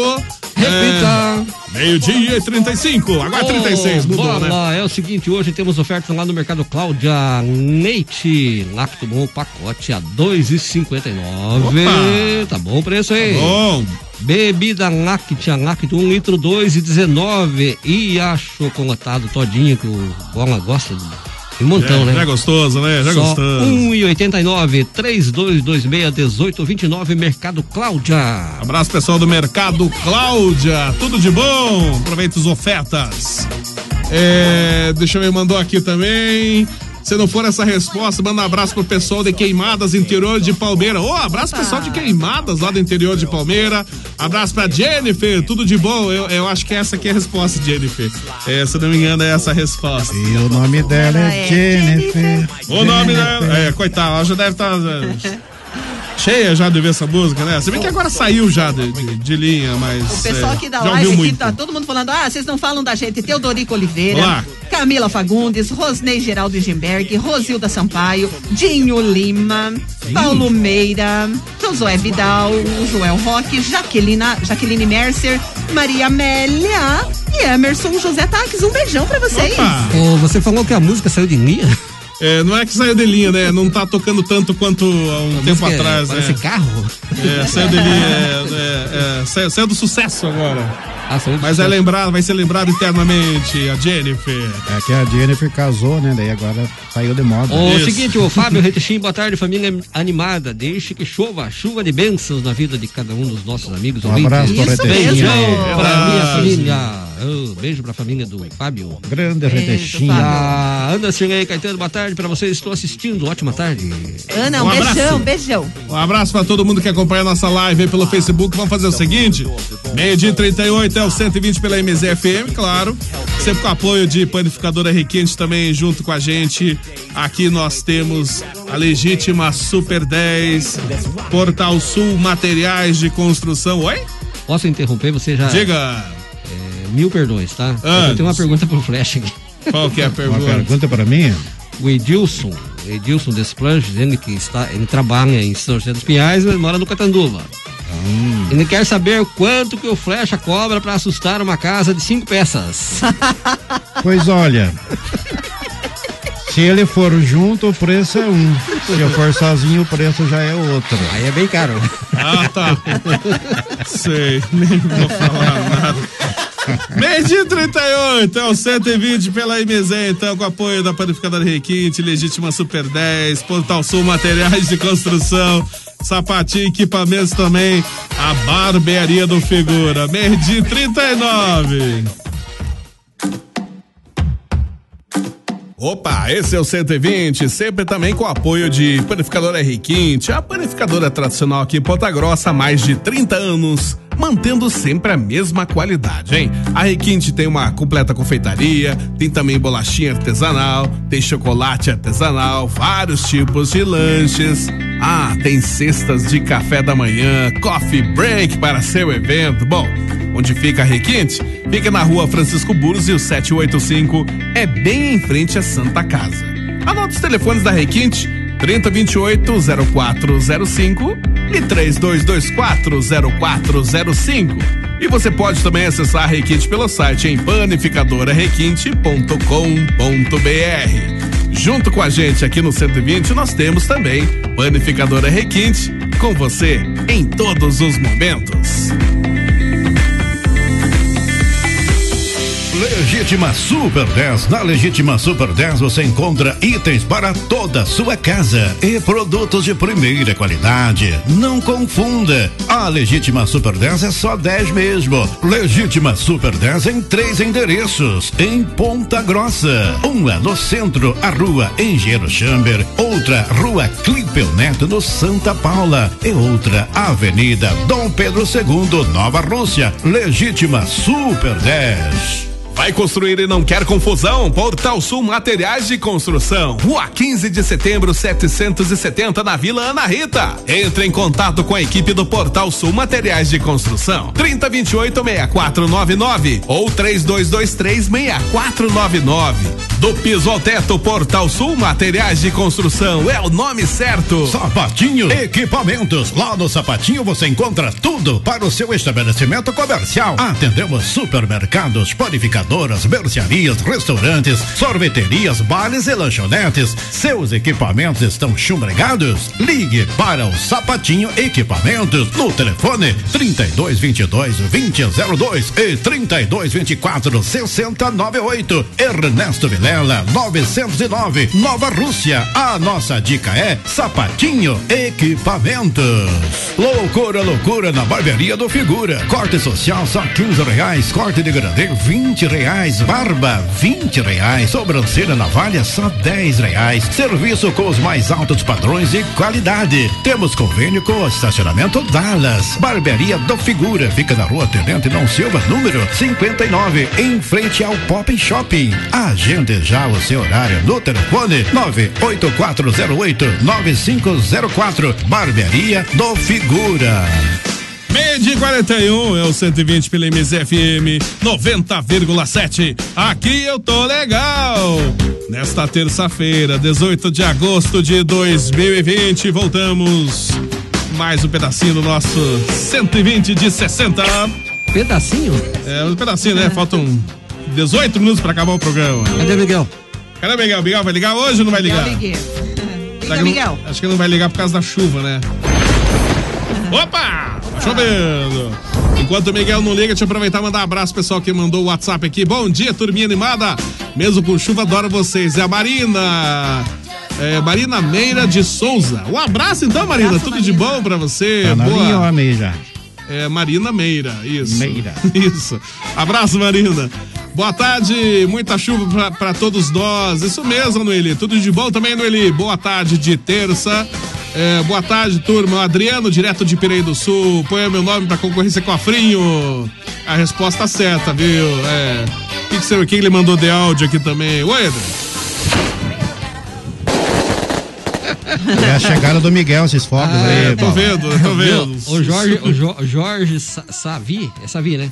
Repita. É, Meio-dia e 35. Agora 36, mudou, bora né? lá, é o seguinte, hoje temos oferta lá no Mercado Cláudia Leite Lacto Bom pacote a 2,59. Tá bom o preço aí. Tá bom. Bebida Lactia Lacto 1 litro 2,19 e a chocolatado todinha que o Bola gosta do um montão, já, né? Já é gostoso, né? Já é Só gostoso. 1,89, 3226-1829, Mercado Cláudia. Abraço pessoal do Mercado Cláudia, tudo de bom? Aproveita as ofertas. É, deixa eu ver, mandou aqui também. Se não for essa resposta, manda um abraço pro pessoal de Queimadas, interior de Palmeira. Ô, abraço pessoal de Queimadas lá do interior de Palmeira. Abraço pra Jennifer, tudo de bom. Eu, eu acho que essa aqui é a resposta, Jennifer. É, se não me engano, é essa a resposta. E o nome dela é Jennifer. O nome dela. É, coitada, ela já deve estar. cheia já de ver essa música, né? Se bem que agora saiu já de, de, de linha, mas. O pessoal é, aqui da já live aqui muito. tá todo mundo falando, ah, vocês não falam da gente. Teodorico Oliveira, Olá. Camila Fagundes, Rosnei Geraldo Gimberg, Rosilda Sampaio, Dinho Lima, Paulo Meira, Josué Vidal, Joel Roque, Jaquelina, Jaqueline Mercer, Maria Amélia e Emerson José Taques. Um beijão pra vocês. Ô, você falou que a música saiu de linha? É, não é que saiu de linha, né? Não tá tocando tanto quanto há um tempo é- atrás, né? carro. É, saiu de linha, é, é, é, saiu, saiu do sucesso agora. Ah, do Mas é lembrado, vai ser lembrado eternamente, a Jennifer. É que a Jennifer casou, né? Daí agora saiu de moda. O seguinte, o Fábio Retechim, boa tarde, família animada. Deixe que chova, chuva de bênçãos na vida de cada um dos nossos amigos. Um ouvintes. abraço pro Isso Retechim. Beijão mesmo. pra minha família. Oh, beijo pra família do Fábio. Grande Retechim. A Ana Cirlei Caetano, boa tarde pra vocês. Estou assistindo. Ótima tarde. Ana, um, Um abraço. beijão, beijão. Um abraço pra todo mundo que acompanha a nossa live aí pelo Facebook. Vamos fazer o seguinte: meio-dia e 38 é o 120 pela MZFM, claro. Sempre com apoio de Panificadora Requinte também junto com a gente. Aqui nós temos a legítima Super 10, Portal Sul Materiais de Construção. Oi? Posso interromper? Você já. Diga. É, mil perdões, tá? Ah. Eu tenho uma pergunta pro Flash aqui. Qual que é a Uma pergunta? pergunta para mim? O Edilson, o Edilson Desplanche, dizendo que está, ele trabalha em São José dos Pinhais, mas mora no Catanduva. Ele quer saber quanto que o Flecha cobra para assustar uma casa de cinco peças. Pois olha. Se ele for junto, o preço é um. Se eu for sozinho, o preço já é outro. Aí é bem caro. Ah, tá. Sei, nem vou falar nada. Mês de 38, é o 120 pela MZ, então, com apoio da Panificadora Requinte, Legítima Super 10, Portal Sul Materiais de Construção, Sapatinho Equipamentos também, a Barbearia do Figura. De 39. Opa, esse é o 120, sempre também com o apoio de Panificadora R15, a panificadora tradicional aqui em Ponta Grossa há mais de 30 anos, mantendo sempre a mesma qualidade, hein? A Requinte tem uma completa confeitaria, tem também bolachinha artesanal, tem chocolate artesanal, vários tipos de lanches. Ah, tem cestas de café da manhã, coffee break para seu evento. Bom, onde fica a Requinte? Fica na rua Francisco Búzios 785, é bem em frente à Santa Casa. Anota os telefones da Requinte, 3028 0405 e 3224 0405. E você pode também acessar a Requinte pelo site em panificadorarequinte.com.br. Junto com a gente aqui no 120, nós temos também Panificadora Requinte, com você em todos os momentos. Legítima Super 10. Na Legítima Super 10 você encontra itens para toda a sua casa e produtos de primeira qualidade. Não confunda. A Legítima Super 10 é só 10 mesmo. Legítima Super 10 em três endereços. Em Ponta Grossa. Uma no centro, a rua Engenheiro Chamber. Outra, rua Clipeu Neto, no Santa Paula. E outra, Avenida Dom Pedro II, Nova Rússia. Legítima Super 10. Vai construir e não quer confusão? Portal Sul Materiais de Construção. Rua 15 de setembro, 770, na Vila Ana Rita. Entre em contato com a equipe do Portal Sul Materiais de Construção. 3028-6499 ou 3223-6499. Do piso ao teto, Portal Sul Materiais de Construção. É o nome certo. Sapatinho Equipamentos. Lá no Sapatinho você encontra tudo para o seu estabelecimento comercial. Atendemos supermercados, panificadoras, panificadoras, mercearias, restaurantes, sorveterias, bares e lanchonetes. Seus equipamentos estão chumbregados? Ligue para o Sapatinho Equipamentos no telefone 3222 2002 e 3224 6098. Ernesto Vilela 909 Nova Rússia. A nossa dica é Sapatinho Equipamentos. Loucura, loucura na barbearia do Figura. Corte social só 15 reais. Corte de grande 20 reais. Barba 20 reais. Sobrancelha navalha só 10 reais. Serviço com os mais altos padrões e qualidade. Temos convênio com o estacionamento Dallas. Barbearia do Figura. Fica na rua Tenente Não Silva, número 59, em frente ao Pop Shopping. Agende já o seu horário no telefone 98408-9504. Barbearia do Figura. Meio de 41 é o 120 pela MZFM 90,7. Aqui eu tô legal. Nesta terça-feira, 18 de agosto de 2020, voltamos. Mais um pedacinho do nosso 120 de 60. Pedacinho? É, um pedacinho, né? Faltam 18 minutos pra acabar o programa. Cadê o Miguel? Cadê o Miguel? O Miguel vai ligar hoje ou não vai ligar? Liguei. Será Liga, não- Miguel. Acho que não vai ligar por causa da chuva, né? Opa! Chovendo. Enquanto o Miguel não liga, deixa eu aproveitar e mandar um abraço pessoal que mandou o WhatsApp aqui. Bom dia, turminha animada. Mesmo com chuva, adoro vocês. É a Marina. É, Marina Meira de Souza. Um abraço então, Marina. Tudo de bom pra você. Tá na linha ou a meia já? É Marina Meira, isso. Meira. Isso. Abraço, Marina. Boa tarde, muita chuva pra, pra todos nós. Isso mesmo, Noeli. Tudo de bom também, Noeli. Boa tarde de terça. É, boa tarde, turma. Adriano, direto de Pirei do Sul. Põe meu nome pra concorrência Cofrinho. A resposta certa, viu? É. O que, que, você- quem ele mandou de áudio aqui também? Oi, Adriano. É a chegada do Miguel, esses fogos aí. É, tô Paulo. vendo, tô vendo. O Jorge, o Jo- Jorge Sa- Savi, é Savi, né?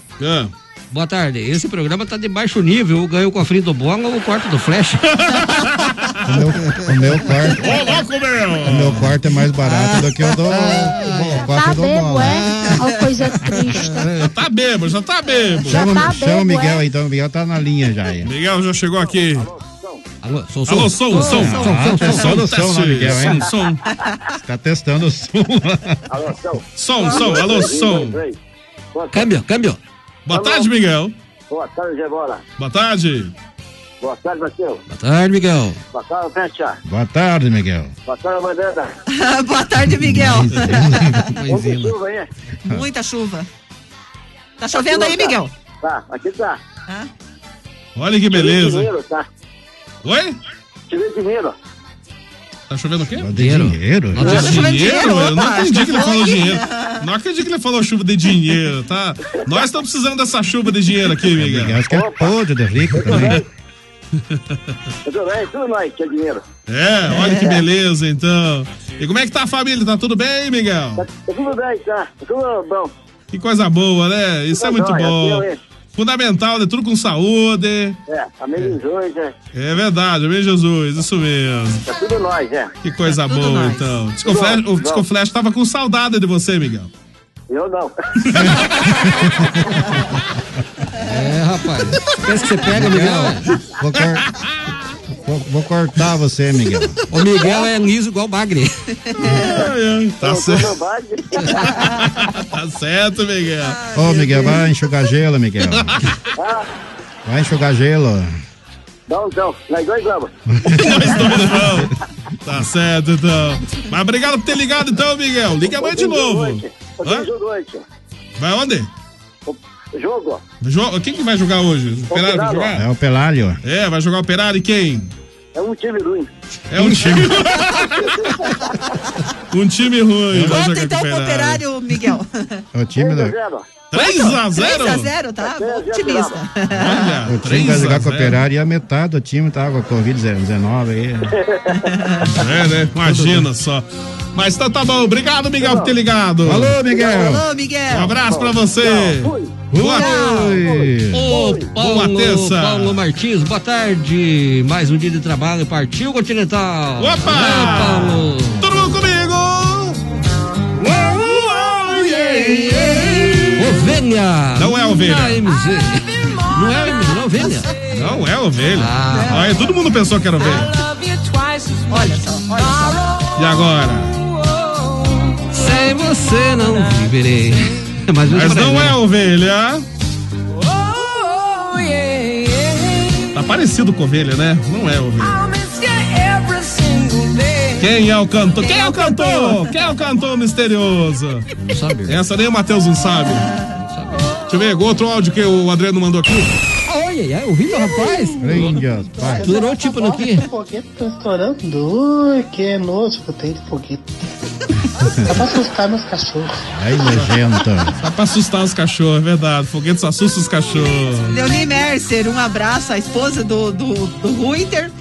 Boa tarde. Esse programa tá de baixo nível. Eu ganho o cofrinho do Bola ou o quarto do Flash. O meu, o meu quarto. Ô, louco, meu! O meu quarto é mais barato do que o do. o quarto do bola. Ó, coisa triste. Já tá bebo, já tá bebo. Chama, chama o Miguel aí, então o Miguel tá na linha já aí. Miguel já chegou aqui. Alô, som, Alô, som, som. Ah, testando o som, teste. né, Miguel, hein? Som, som. Tá testando o som. Alô, som. Som, som, alô, som. Câmbio, câmbio. Boa tarde, Miguel. Boa tarde, Gebola. Boa tarde. Boa tarde, Matheus. Boa tarde, Miguel. Boa tarde, Fecha. Boa tarde, Miguel. Boa tarde, Mandanda. Boa tarde, Miguel. Muita chuva aí. Muita chuva. Tá chovendo aí, Miguel? Tá, aqui tá. Olha que beleza. dinheiro, tá? Oi? Tirei dinheiro. Tá chovendo o quê? De dinheiro? Não, Tá dinheiro? dinheiro? Eu não Opa, acho que ele falou dinheiro. Não acredito que ele falou chuva de dinheiro, tá? Nós estamos precisando dessa chuva de dinheiro aqui, Miguel. Miguel, acho que é podre de rico também. Tudo bem? Tudo nós, que é dinheiro. É, olha que beleza, então. E como é que tá a família? Tá tudo bem, Miguel? Tá tudo bem, tá? Tá tudo bom. Que coisa boa, né? Isso é Tudo muito bom. hein? Fundamental, né? Tudo com saúde. É, amém Jesus, é. É verdade, amém, Jesus, isso mesmo. Tá tudo nós, é. Que coisa Tudo boa, nós. então. Disco Tudo Flash, o Disco. Flash tava com saudade de você, Miguel. Eu não. É, rapaz. Pensa que você pega, Miguel? Vou, cor- vou- vou cortar você, Miguel. O Miguel é liso igual bagre. Tá certo. tá certo, Miguel. Ô, Miguel, vai enxugar gelo, Miguel. Ah, Vai enxugar gelo. não, não. Nós dois vamos. Tá certo, então. Mas obrigado por ter ligado, então, Miguel. Liga amanhã de novo. Hã? Jogo hoje. Vai onde? Jogo. Jo- Quem que vai jogar hoje? O Operário vai jogar? É o Pelálio. É, vai jogar o Operário e quem? É um time ruim. É um time. um time ruim. jogar então com o pro operário, Miguel? O time do, 3 a 0 3x0, tá? Otimista. o time vai jogar com o Operário e a metade do time tá com a Covid-19 aí. É, né? Imagina só. Mas então tá bom. Obrigado, Miguel, por ter ligado. Alô, Miguel. Alô, Miguel. Um abraço pra você. Boa, Ô, Boa Paulo, terça. Paulo Martins, boa tarde. Mais um dia de trabalho. Partiu Continental. Opa! É, Paulo. Ovelha. Não é ovelha. Na MZ. Não é, não é ovelha. Não é ovelha. Ah. Aí todo mundo pensou que era ovelha. Olha só, olha só. E agora? Sem você não viverei. Mas, Mas não é ovelha. Tá parecido com ovelha, né? Não é ovelha. Quem é o cantor? Quem é o cantor? Quem é o cantor misterioso? Não sabe. Essa nem o Matheus não sabe. Deixa eu ver, outro áudio que o Adriano mandou aqui. Olha, é ouvindo, rapaz? Durou tipo no quê? foguete tá estourando. Que nojo que eu tenho de foguete. Só pra assustar meus cachorros. Ai, nojento. Só pra assustar os cachorros, é verdade. Foguetes assusta os cachorros. Leonie Mercer, um abraço à esposa do, do, do Ruiter.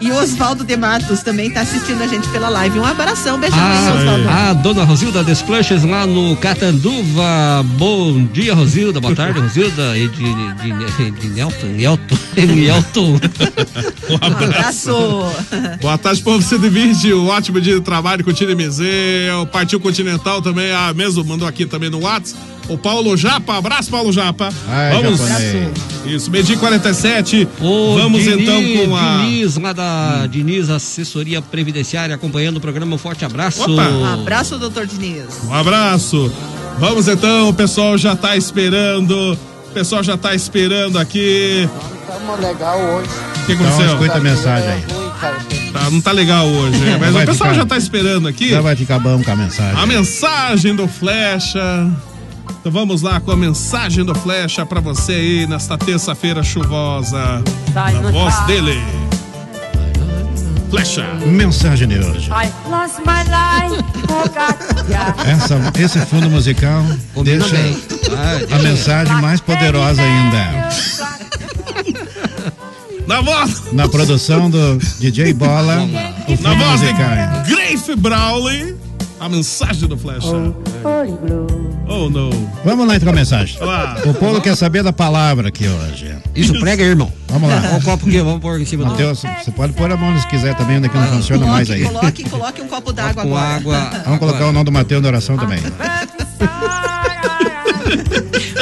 E o Oswaldo de Matos também tá assistindo a gente pela live. Um abração, beijão aí, Oswaldo. A, a dona Rosilda Desplanches lá no Catanduva. Bom dia, Rosilda. Boa tarde, Rosilda. E de, de, de, de Nelton. Nelton. Nelton. Um abraço. Boa tarde, povo 120. Um ótimo dia de trabalho com o Time MZ. O Partiu Continental também, a mesmo, mandou aqui também no WhatsApp. O Paulo Japa, abraço, Paulo Japa. Ai, Vamos. japonês. Isso, meio dia 47. Ô, Vamos Diniz, então com a. Diniz, lá da Diniz Assessoria Previdenciária, acompanhando o programa. Um forte abraço. Um abraço, doutor Diniz. Um abraço. Vamos então, o pessoal já tá esperando. O pessoal já tá esperando aqui. Tamo legal hoje. O que Então, aconteceu? escuta a mensagem aí. Tá, não tá legal hoje, né? Mas o pessoal ficar- já tá esperando aqui. Já vai ficar bom com a mensagem. A mensagem do Flecha. Então vamos lá com a mensagem do Flecha pra você aí nesta terça-feira chuvosa. Na voz dele. Flecha. Mensagem de hoje. Essa, esse fundo musical Combina deixa bem. A mensagem mais poderosa ainda. Na voz, Na produção do DJ Bola, o na fundo voz de musical. Grafe Brawley. A mensagem do Flecha. Oh, não. Vamos lá então a mensagem. Lá. O povo quer saber da palavra aqui hoje. Isso, prega, aí, irmão. Vamos lá. O copo aqui, vamos pôr em cima do. Matheus, você pode pôr a mão se quiser também, onde é que não funciona mais aí. Coloque, coloque um copo d'água agora. água. Vamos colocar o nome do Matheus na oração também.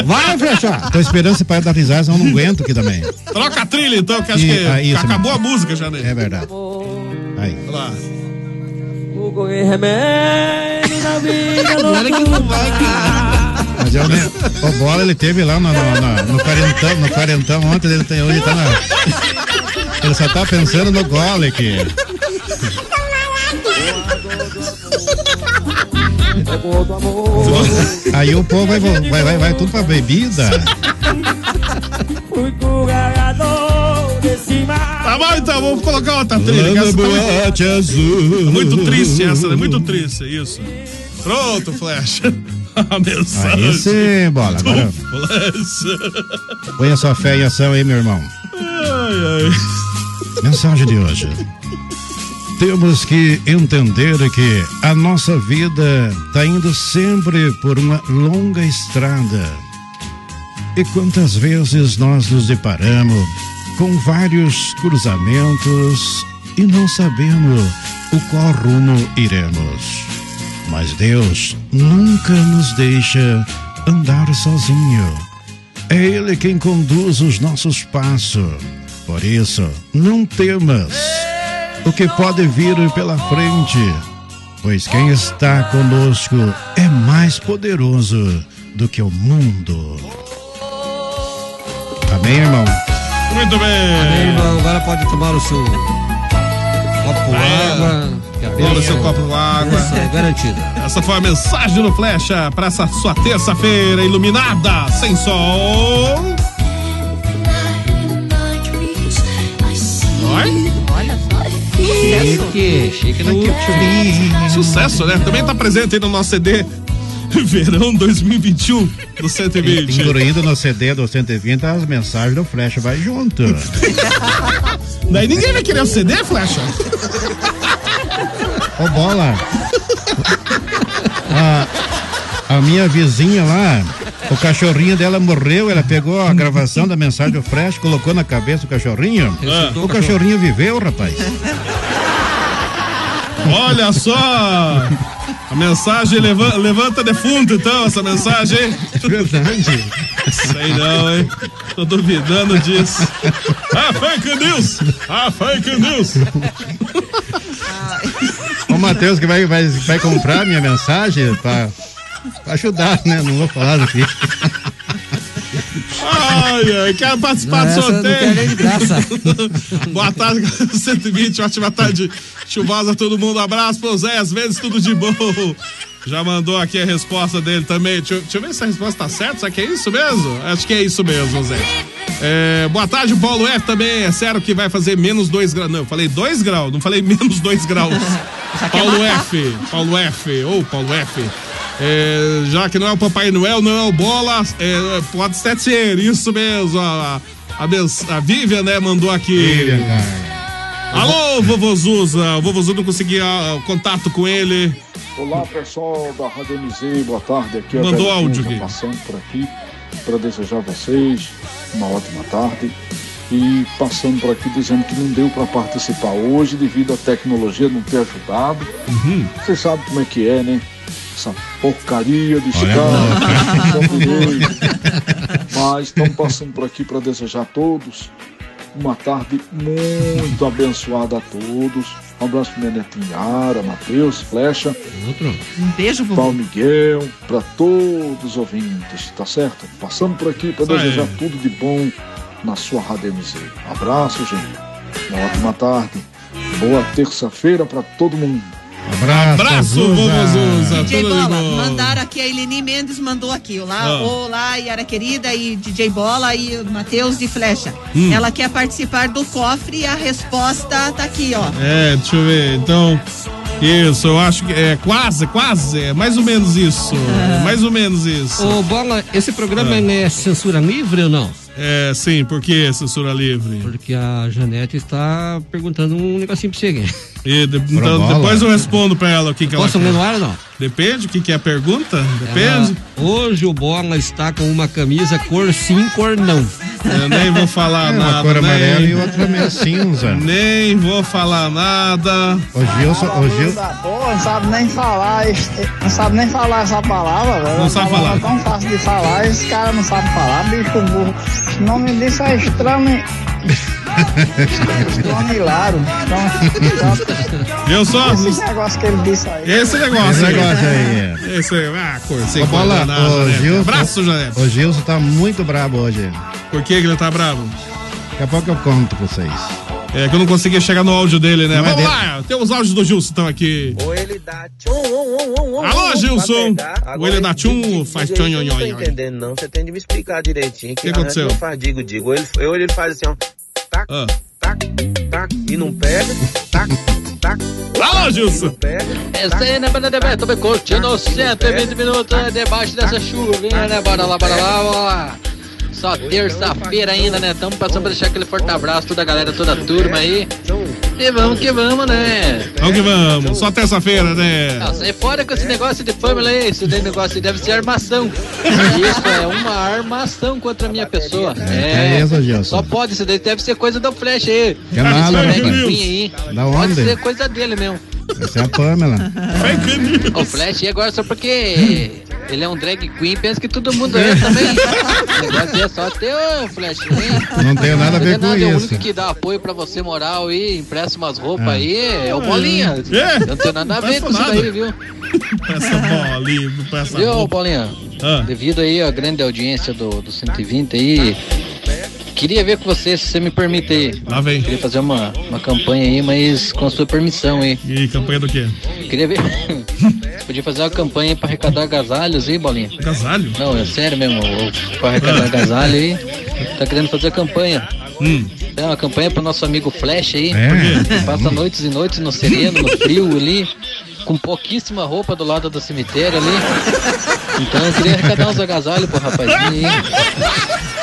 Vai, Flecha. Tô esperando você parar dar risada, senão eu não aguento aqui também. Troca a trilha então, que acho E- que ah, isso, acabou mano. a música já, né? É verdade. Aí. Olha lá. Claro que não vai, cara. Mas eu, né, o Bola ele teve lá no, no, no, no quarentão, no quarentão ontem, ele tem hoje tá na. Ele só tá pensando no gole aqui. Aí o povo vai, vai, vai, vai tudo pra bebida. Tá bom, então, vamos colocar outra trilha. essa tá muito- azul. Muito triste essa, né? Muito triste, isso. Pronto, Flecha. A mensagem. Aí sim, bola. Agora Flecha. põe a sua fé em ação aí, meu irmão. Ai, ai. Mensagem de hoje. Temos que entender que a nossa vida está indo sempre por uma longa estrada. E quantas vezes nós nos deparamos com vários cruzamentos e não sabemos o qual rumo iremos. Mas Deus nunca nos deixa andar sozinho. É Ele quem conduz os nossos passos. Por isso, não temas o que pode vir pela frente, pois quem está conosco é mais poderoso do que o mundo. Amém, irmão? Muito bem. Amém, irmão. Agora pode tomar o seu copo com É. água. Toma bênção- seu copo água. Essa é garantida. Essa foi a mensagem do Flecha para essa sua terça-feira iluminada, sem sol. Oi? Olha só. Chique, chique no YouTube. Sucesso, né? Também tá presente aí no nosso CD Verão 2021 do 120. Incluindo no CD do 120 as mensagens do Flash vai junto. Daí ninguém vai querer o CD, Flecha? Ô bola! A, a minha vizinha lá, o cachorrinho dela morreu, ela pegou a gravação da mensagem do Flash, colocou na cabeça do cachorrinho. Ah. O cachorrinho viveu, rapaz. Olha só! A mensagem leva- levanta defunto, então, essa mensagem, hein? Verdade. Sei não, hein? Tô duvidando disso. Ah, fake news! Ah, fake news! O Matheus que vai, vai, vai comprar minha mensagem pra, pra ajudar, né? Não vou falar aqui. Ai, ai, quero participar Não, do sorteio. Boa tarde, 120, ótima tarde chuvosa a todo mundo. Abraço pro Zé, às vezes tudo de bom. Já mandou aqui a resposta dele também. Deixa, eu- deixa eu ver se a resposta tá certa. Será que é isso mesmo? Acho que é isso mesmo, Zé. É, boa tarde, Paulo F também. É sério que vai fazer menos 2 graus. Não, eu falei 2 graus, não falei menos 2 graus. Paulo F, Paulo F, ou Paulo F. É, já que não é o Papai Noel, não é o Bola, é, pode até ser, isso mesmo. A, a, a Vivian, né, mandou aqui. Alô, vovozuza. O vovozuza não conseguia ah, contato com ele. Olá pessoal da Rádio MZ, boa tarde. Aqui é Mandou áudio aqui. passando por aqui para desejar a vocês uma ótima tarde e passando por aqui dizendo que não deu para participar hoje devido à tecnologia não ter ajudado. Uhum. Vocês sabem como é que é, né? Essa porcaria de dois. Mas estamos passando por aqui para desejar a todos uma tarde muito abençoada a todos. Um abraço para minha netinha Yara, Matheus, Flecha. Um beijo, vovô. Paulo Miguel, para todos os ouvintes, tá certo? Passando por aqui para desejar tudo de bom na sua Rádio MZ. Abraço, gente. Uma ótima tarde. Boa terça-feira para todo mundo. Abraço, Abraço. DJ Bola, mandaram aqui a Eleni Mendes mandou aqui. Olá, Ah. olá, Yara querida e DJ Bola e o Matheus de Flecha. Hum. Ela quer participar do cofre e a resposta tá aqui, ó. É, deixa eu ver. Então, isso, eu acho que é quase, quase, é mais ou menos isso. Ah. Mais ou menos isso. Ô, Bola, esse programa Ah. é censura livre ou não? É, sim, por que censura livre? Porque a Janete está perguntando um negocinho pra você aqui. E de- então, bola. depois eu respondo pra ela o que, que ela Posso ler no ar ou não? Depende, o que, que é a pergunta? Depende. Ela- hoje o Bola está com uma camisa cor sim, cor não. Eu nem vou falar É, nada. uma cor nem- amarela e outra meio cinza. Nem vou falar nada. O Gilson, o Gil, Pô, não sabe nem falar, não sabe nem falar essa palavra, velho. Não Uma sabe palavra falar. tão fácil de falar, esse cara não sabe falar, bicho burro. O nome disso é estranho. Estranilaro. Eu só. Esse negócio que ele disse aí. Esse negócio Esse aí. negócio aí, Esse aí. Ah, cor, sem Bola, danada, o né? Gilson, Abraço, Janete. o Gilson tá muito brabo hoje. Por que, que ele tá bravo? Daqui a pouco eu conto pra vocês. É que eu não conseguia chegar no áudio dele, né? Não é Vamos dele. lá, tem os áudios do Gilson estão aqui. Ou ele dá tchum, um, um, um, Alô, Gilson. Ou ele dá tchum, faz nho, Não tô nho. entendendo, não. Você tem de me explicar direitinho. Que Que aconteceu? Não faz digo, digo. Ou ele, ou ele faz assim, ó. Tac, Ah. tac, tac, e não pega. Tac, tac. Alô, Gilson. Essa aí, né, Banda Beto? Também curtindo 120 minutos né, debaixo dessa chuvinha, né? Bora lá, bora lá, bora lá. Só terça-feira ainda, né? Tamo passando pra deixar aquele forte abraço, toda a galera, toda a turma aí. E vamos que vamos, né? Vamos que vamos. Só terça-feira, né? Não, sai fora com esse negócio de família aí. Esse daí negócio aí deve ser armação. Isso é uma armação contra a minha pessoa. É É. isso, Gilson. Só pode, isso deve ser coisa do Flash aí. Que nada, Queen aí. Da Pode onde? ser coisa dele mesmo. Essa é a Pamela. O Flash aí agora só porque ele é um drag queen, pensa que todo mundo é também. O negócio é só ter o Flash, hein? Não tem nada a ver com É o isso. único que dá apoio pra você moral aí, empresta umas roupas Ah. aí, é o Bolinha. É? Não tem nada a ver Não com isso daí, viu? Bola ali, essa Viu, bola. Paulinha? Ah. Devido aí à grande audiência do, do 120 aí, queria ver com você, se você me permite aí. Lá vem. Queria fazer uma, uma campanha aí, mas com a sua permissão aí. E campanha do quê? Queria ver. Você podia fazer uma campanha aí pra arrecadar agasalhos aí, Bolinha? Agasalho? Não, é sério mesmo. Pra arrecadar agasalho aí. Tá querendo fazer a campanha. Hum. É uma campanha pro nosso amigo Flash aí. É. Passa noites e noites no sereno, no frio ali. Com pouquíssima roupa do lado do cemitério ali. Então eu queria arrecadar uns agasalhos pro rapazinho aí.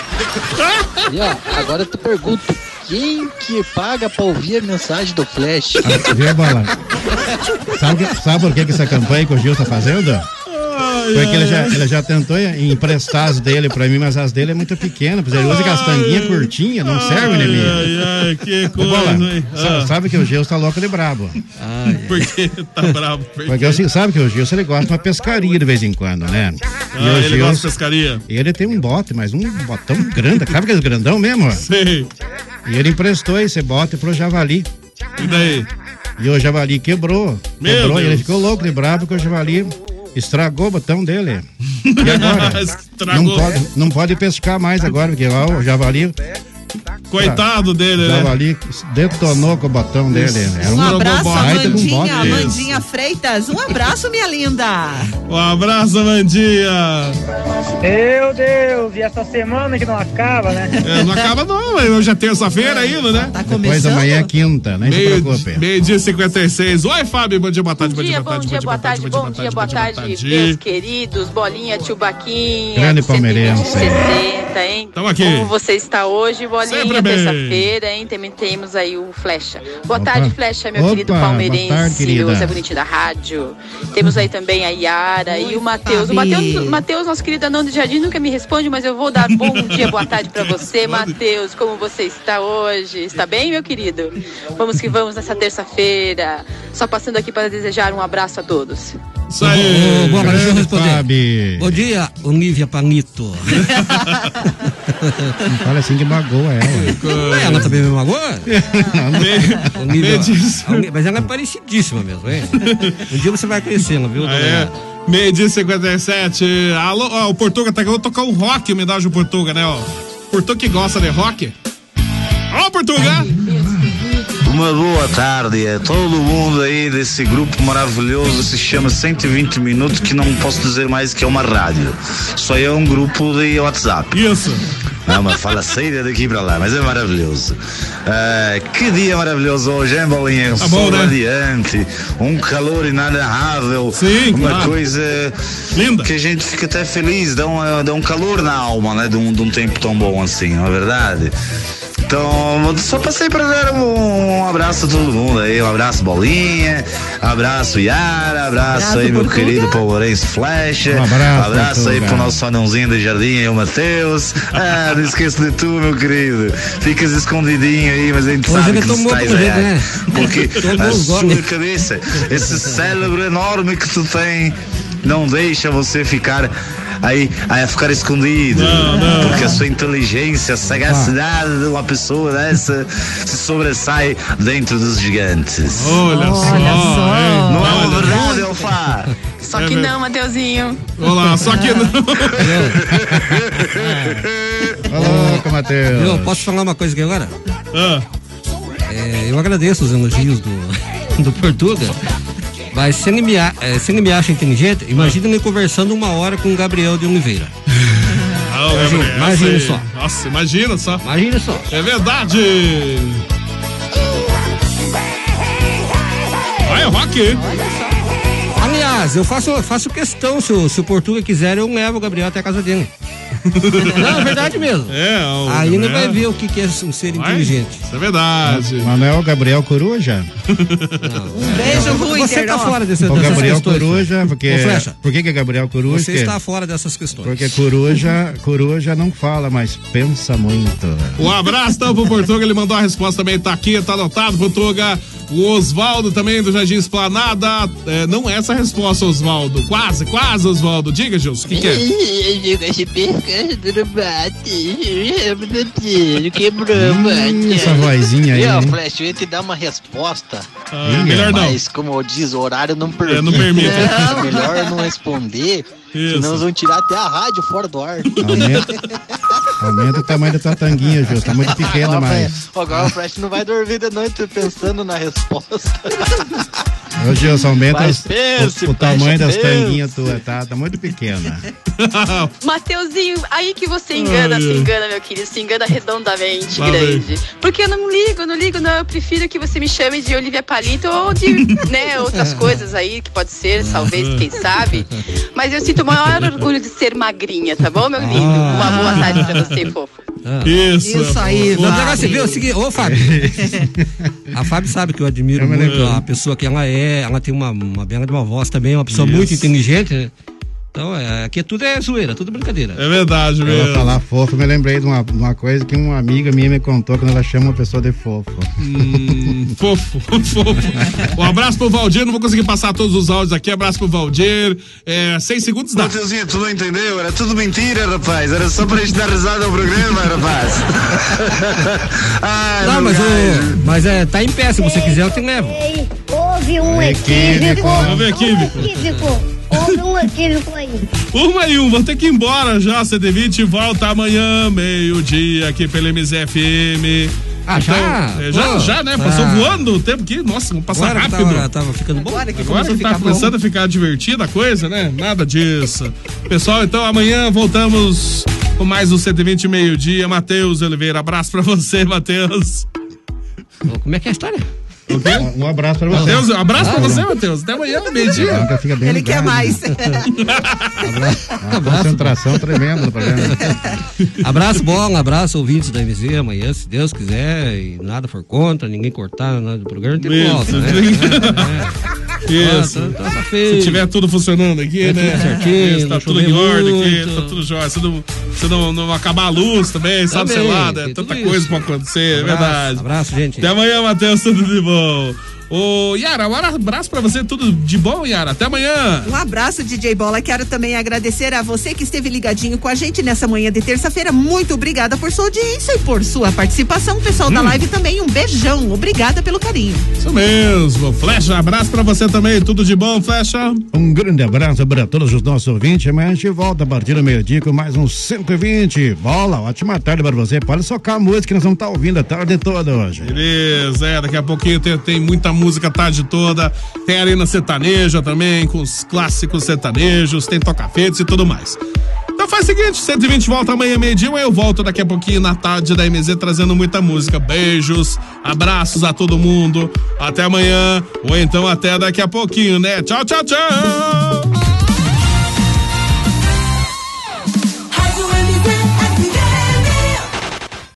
E ó, agora eu te pergunto, quem que paga pra ouvir a mensagem do Flash? Ah, Viu, Bola? Sabe, sabe por que, que essa campanha que o Gil tá fazendo? Porque ele já, ele já tentou emprestar as dele pra mim, mas as dele é muito pequena. Ele usa aquelas tanguinhas curtinhas, não serve, né? Ai, ai, que coisa, hein? sa- Ah. sabe que o Gilson tá louco de brabo. Porque tá bravo. Porque, Porque assim, sabe que o Gilson ele gosta de uma pescaria de vez em quando, né? Ah, ele gosta de pescaria. Ele tem um bote, mas um botão grande, sabe aquele grandão mesmo? Sei. E ele emprestou esse bote pro javali. E daí? E o javali quebrou. Meu quebrou e ele Deus. ficou louco de brabo porque o javali estragou o botão dele. E agora? Estragou. Não pode, não pode pescar mais agora, porque ó, o javali. Coitado dele, o né? javali detonou com o botão dele. Era Um abraço, um bote. Amandinha, Amandinha Freitas. Um abraço, minha linda. Um abraço, Amandinha. Meu Deus, e essa semana que não acaba, né? É, não acaba não, mas hoje é terça-feira ainda, né? Tá Depois amanhã é quinta, se Meio, preocupe. meio dia e 56. Oi, Fábio. Bom dia, boa tarde, Bom dia, bom dia, boa tarde, bom dia, boa tarde, meus queridos, Bolinha, Tio Baquinha, Grande palmeirense. 160, hein? Tamo aqui. Como você está hoje, Bolinha. Terça-feira, hein? Também temos aí o Flecha. Boa Opa. tarde, Flecha, meu Opa, querido palmeirense, tarde, o Zé Bonitinho da rádio. Temos aí também a Yara e o Matheus. O. Matheus, Matheus, nosso querido Anão de Jardim, nunca me responde, mas eu vou dar bom dia, boa tarde pra você, Matheus. Como você está hoje? Está bem, meu querido? Vamos que vamos nessa terça-feira. Só passando aqui para desejar um abraço a todos. Isso aí. Bola, deixa eu responder. Fabi. Bom dia, Olivia Panito. Não fala assim que magoa ela. ela também me magoa? Olivia, me a Olivia- mas ela é parecidíssima mesmo, hein? Um dia você vai conhecê-la, viu? Ah, é. Meio dia e 57. Alô, ó, o Portuga tá querendo tocar um rock, homenagem ao Portuga, né, ó. Portuga que gosta de rock. Ó, Portuga! Uma boa tarde a todo mundo aí desse grupo maravilhoso que se chama 120 Minutos, que não posso dizer mais que é uma rádio. Só é um grupo de WhatsApp. Isso. Não, mas fala sério daqui para lá, mas é maravilhoso. Ah, que dia maravilhoso hoje, hein, Bolinha? Um Tá sol né? radiante, um calor inenarrável. Sim, Uma claro. coisa Linda. que a gente fica até feliz, dá um, dá um calor na alma, né? De um, de um tempo tão bom assim, não é verdade? Então, só passei para dar um, um abraço a todo mundo aí. Um abraço, Bolinha. Abraço, Yara. Abraço, Abraço, aí, meu Portuga. querido Palmeirense Flecha. Um abraço, aí Portuga. pro nosso anãozinho de jardim aí, o Matheus. Ah, não esqueça de tu, meu querido. Ficas escondidinho aí, mas a gente Hoje sabe que estás jeito, aí. né? Porque a sua cabeça, esse cérebro enorme que tu tem, não deixa você ficar aí, aí a ficar escondido. Porque a sua inteligência, a sagacidade de uma pessoa dessa se sobressai dentro dos gigantes. Olha, só. hein? Não é Olha. uma verdade, Alfa? Só É que não, Mateuzinho. Olá, só que não. Ô, louco, Matheus. Eu posso falar uma coisa aqui agora? Ah, É, eu agradeço os elogios do, do Portuga. Mas se ele, me, a- eh, se ele me acha inteligente, imagina ele conversando uma hora com o Gabriel de Oliveira. ah, Imagina, Gabriel, imagina só. Nossa, imagina só. Imagina só. É verdade. Vai, rock. Aliás, eu faço, faço questão, se o, se o Portuga quiser, eu levo o Gabriel até a casa dele. Não, é verdade mesmo. É, o Aí ele Gabriel. vai ver o que que é um ser Vai? inteligente. Isso é verdade. Mas não é o Gabriel Coruja? Um beijo, Rui. Você tá fora desse, O dessas Gabriel questões. Coruja, porque. Ô, Flecha, Por que, que é Gabriel Coruja? você Que- está fora dessas questões. Porque coruja, coruja não fala, mas pensa muito. Um abraço então pro Portuga, ele mandou a resposta também, tá aqui, tá anotado, Portuga. O Oswaldo também do Jardim Esplanada. É, não é essa a resposta, Oswaldo. Quase, quase, Oswaldo. Diga, Gilson, o que, que é? Eu gosto de pescar no bate. Quebrou, Hum, essa vozinha aí, E, ó? Flash, eu ia te dar uma resposta. Ah, melhor não. Mas, como diz, o horário não permite. É, não permite. É melhor não responder. Isso. Senão eles vão tirar até a rádio fora do ar. Aumenta, aumenta o tamanho da tua tanguinha, Gil. Tá muito pequena, Agora, mas. Agora o Flash não vai dormir de noite pensando na resposta. Ô, Gilson, aumenta pense, o, o tamanho das tanguinhas tuas, tá? Tá muito pequena. Mateuzinho, aí que você engana, Ai, se engana, meu querido, se engana redondamente grande. Porque eu não ligo, eu não ligo, não. Eu prefiro que você me chame de Olivia Palito ou de, né, outras coisas aí que pode ser, talvez, quem sabe. Mas eu sinto o maior orgulho de ser magrinha, tá bom, meu lindo? Uma boa tarde pra você, fofo. Isso. Isso aí, Não, Fábio. negócio, viu? É o seguinte, ô Fábio. a Fábio sabe que eu admiro Eu muito a pessoa que ela é, ela tem uma, uma bela de uma voz também, uma pessoa Isso. muito inteligente, né? Então, é, aqui tudo é zoeira, tudo brincadeira. É verdade Eu vou falar fofo, me lembrei de uma, de uma coisa que uma amiga minha me contou quando ela chama uma pessoa de fofo. Hum, fofo, fofo. Um abraço pro Valdir, não vou conseguir passar todos os áudios aqui. Abraço pro Valdir. É, seis segundos dá. Mateuzinho, tu não entendeu? Era tudo mentira, rapaz. Era só pra gente dar risada ao programa, rapaz. Ai, Não, mas, gajo. o, mas é, tá em pé, se você quiser eu te levo. Houve um Equívoco. Houve equívoco. Um equívoco. Um aí. Uma e um, vou ter que ir embora já. 120 volta amanhã, meio-dia, aqui pela MZFM. Ah, já? é, já, já, né? Passou ah. voando o tempo aqui. Nossa, vamos passar Agora que rápido. tava, tava ficando bom. Agora que Agora que tá ficar bom. começando a ficar divertida a coisa, né? Nada disso. Pessoal, então amanhã voltamos com mais um 120 meio-dia. Matheus Oliveira, abraço pra você, Matheus. Como é que é a história? O quê? Um abraço pra você. Matheus, abraço pra Ah, você, não. Matheus. Até amanhã, meio-dia. Ele quer ligado. mais. Uma concentração tremenda no programa. Abraço bom, abraço ouvintes da MZ amanhã, se Deus quiser, e nada for contra, ninguém cortar nada do programa, tem volta, né? Isso. Ah, tá- tá Se feio. tiver tudo funcionando aqui, Tá né? tudo certinho, Isso, tá tudo em ordem aqui, tá tudo jóia. Se não, se não, não acabar a luz também, sabe, sei Também, lá, né? Tanta coisa isso. pra acontecer, é Abraço, verdade. abraço, gente. Até amanhã, Matheus, tudo de bom. Ô, Yara, um abraço pra você, tudo de bom, Yara. Até amanhã. Um abraço, DJ Bola. Quero também agradecer a você que esteve ligadinho com a gente nessa manhã de terça-feira. Muito obrigada por sua audiência e por sua participação. Pessoal da live também, um beijão. Obrigada pelo carinho. Isso mesmo. Flecha, abraço pra você também. Tudo de bom, Flecha? Um grande abraço para todos os nossos ouvintes. Amanhã a gente volta a partir do meio-dia com mais um 120. Bola, ótima tarde para você. Pode socar a música que nós vamos estar ouvindo a tarde toda hoje. Beleza, é, daqui a pouquinho tem, tem muita música a tarde toda. Tem Arena Sertaneja também, com os clássicos sertanejos, tem toca-fetes e tudo mais. Então faz o seguinte, 120 volta amanhã meio-dia, eu volto daqui a pouquinho na tarde da MZ trazendo muita música. Beijos, abraços a todo mundo. Até amanhã, ou então até daqui a pouquinho, né? Tchau, tchau, tchau!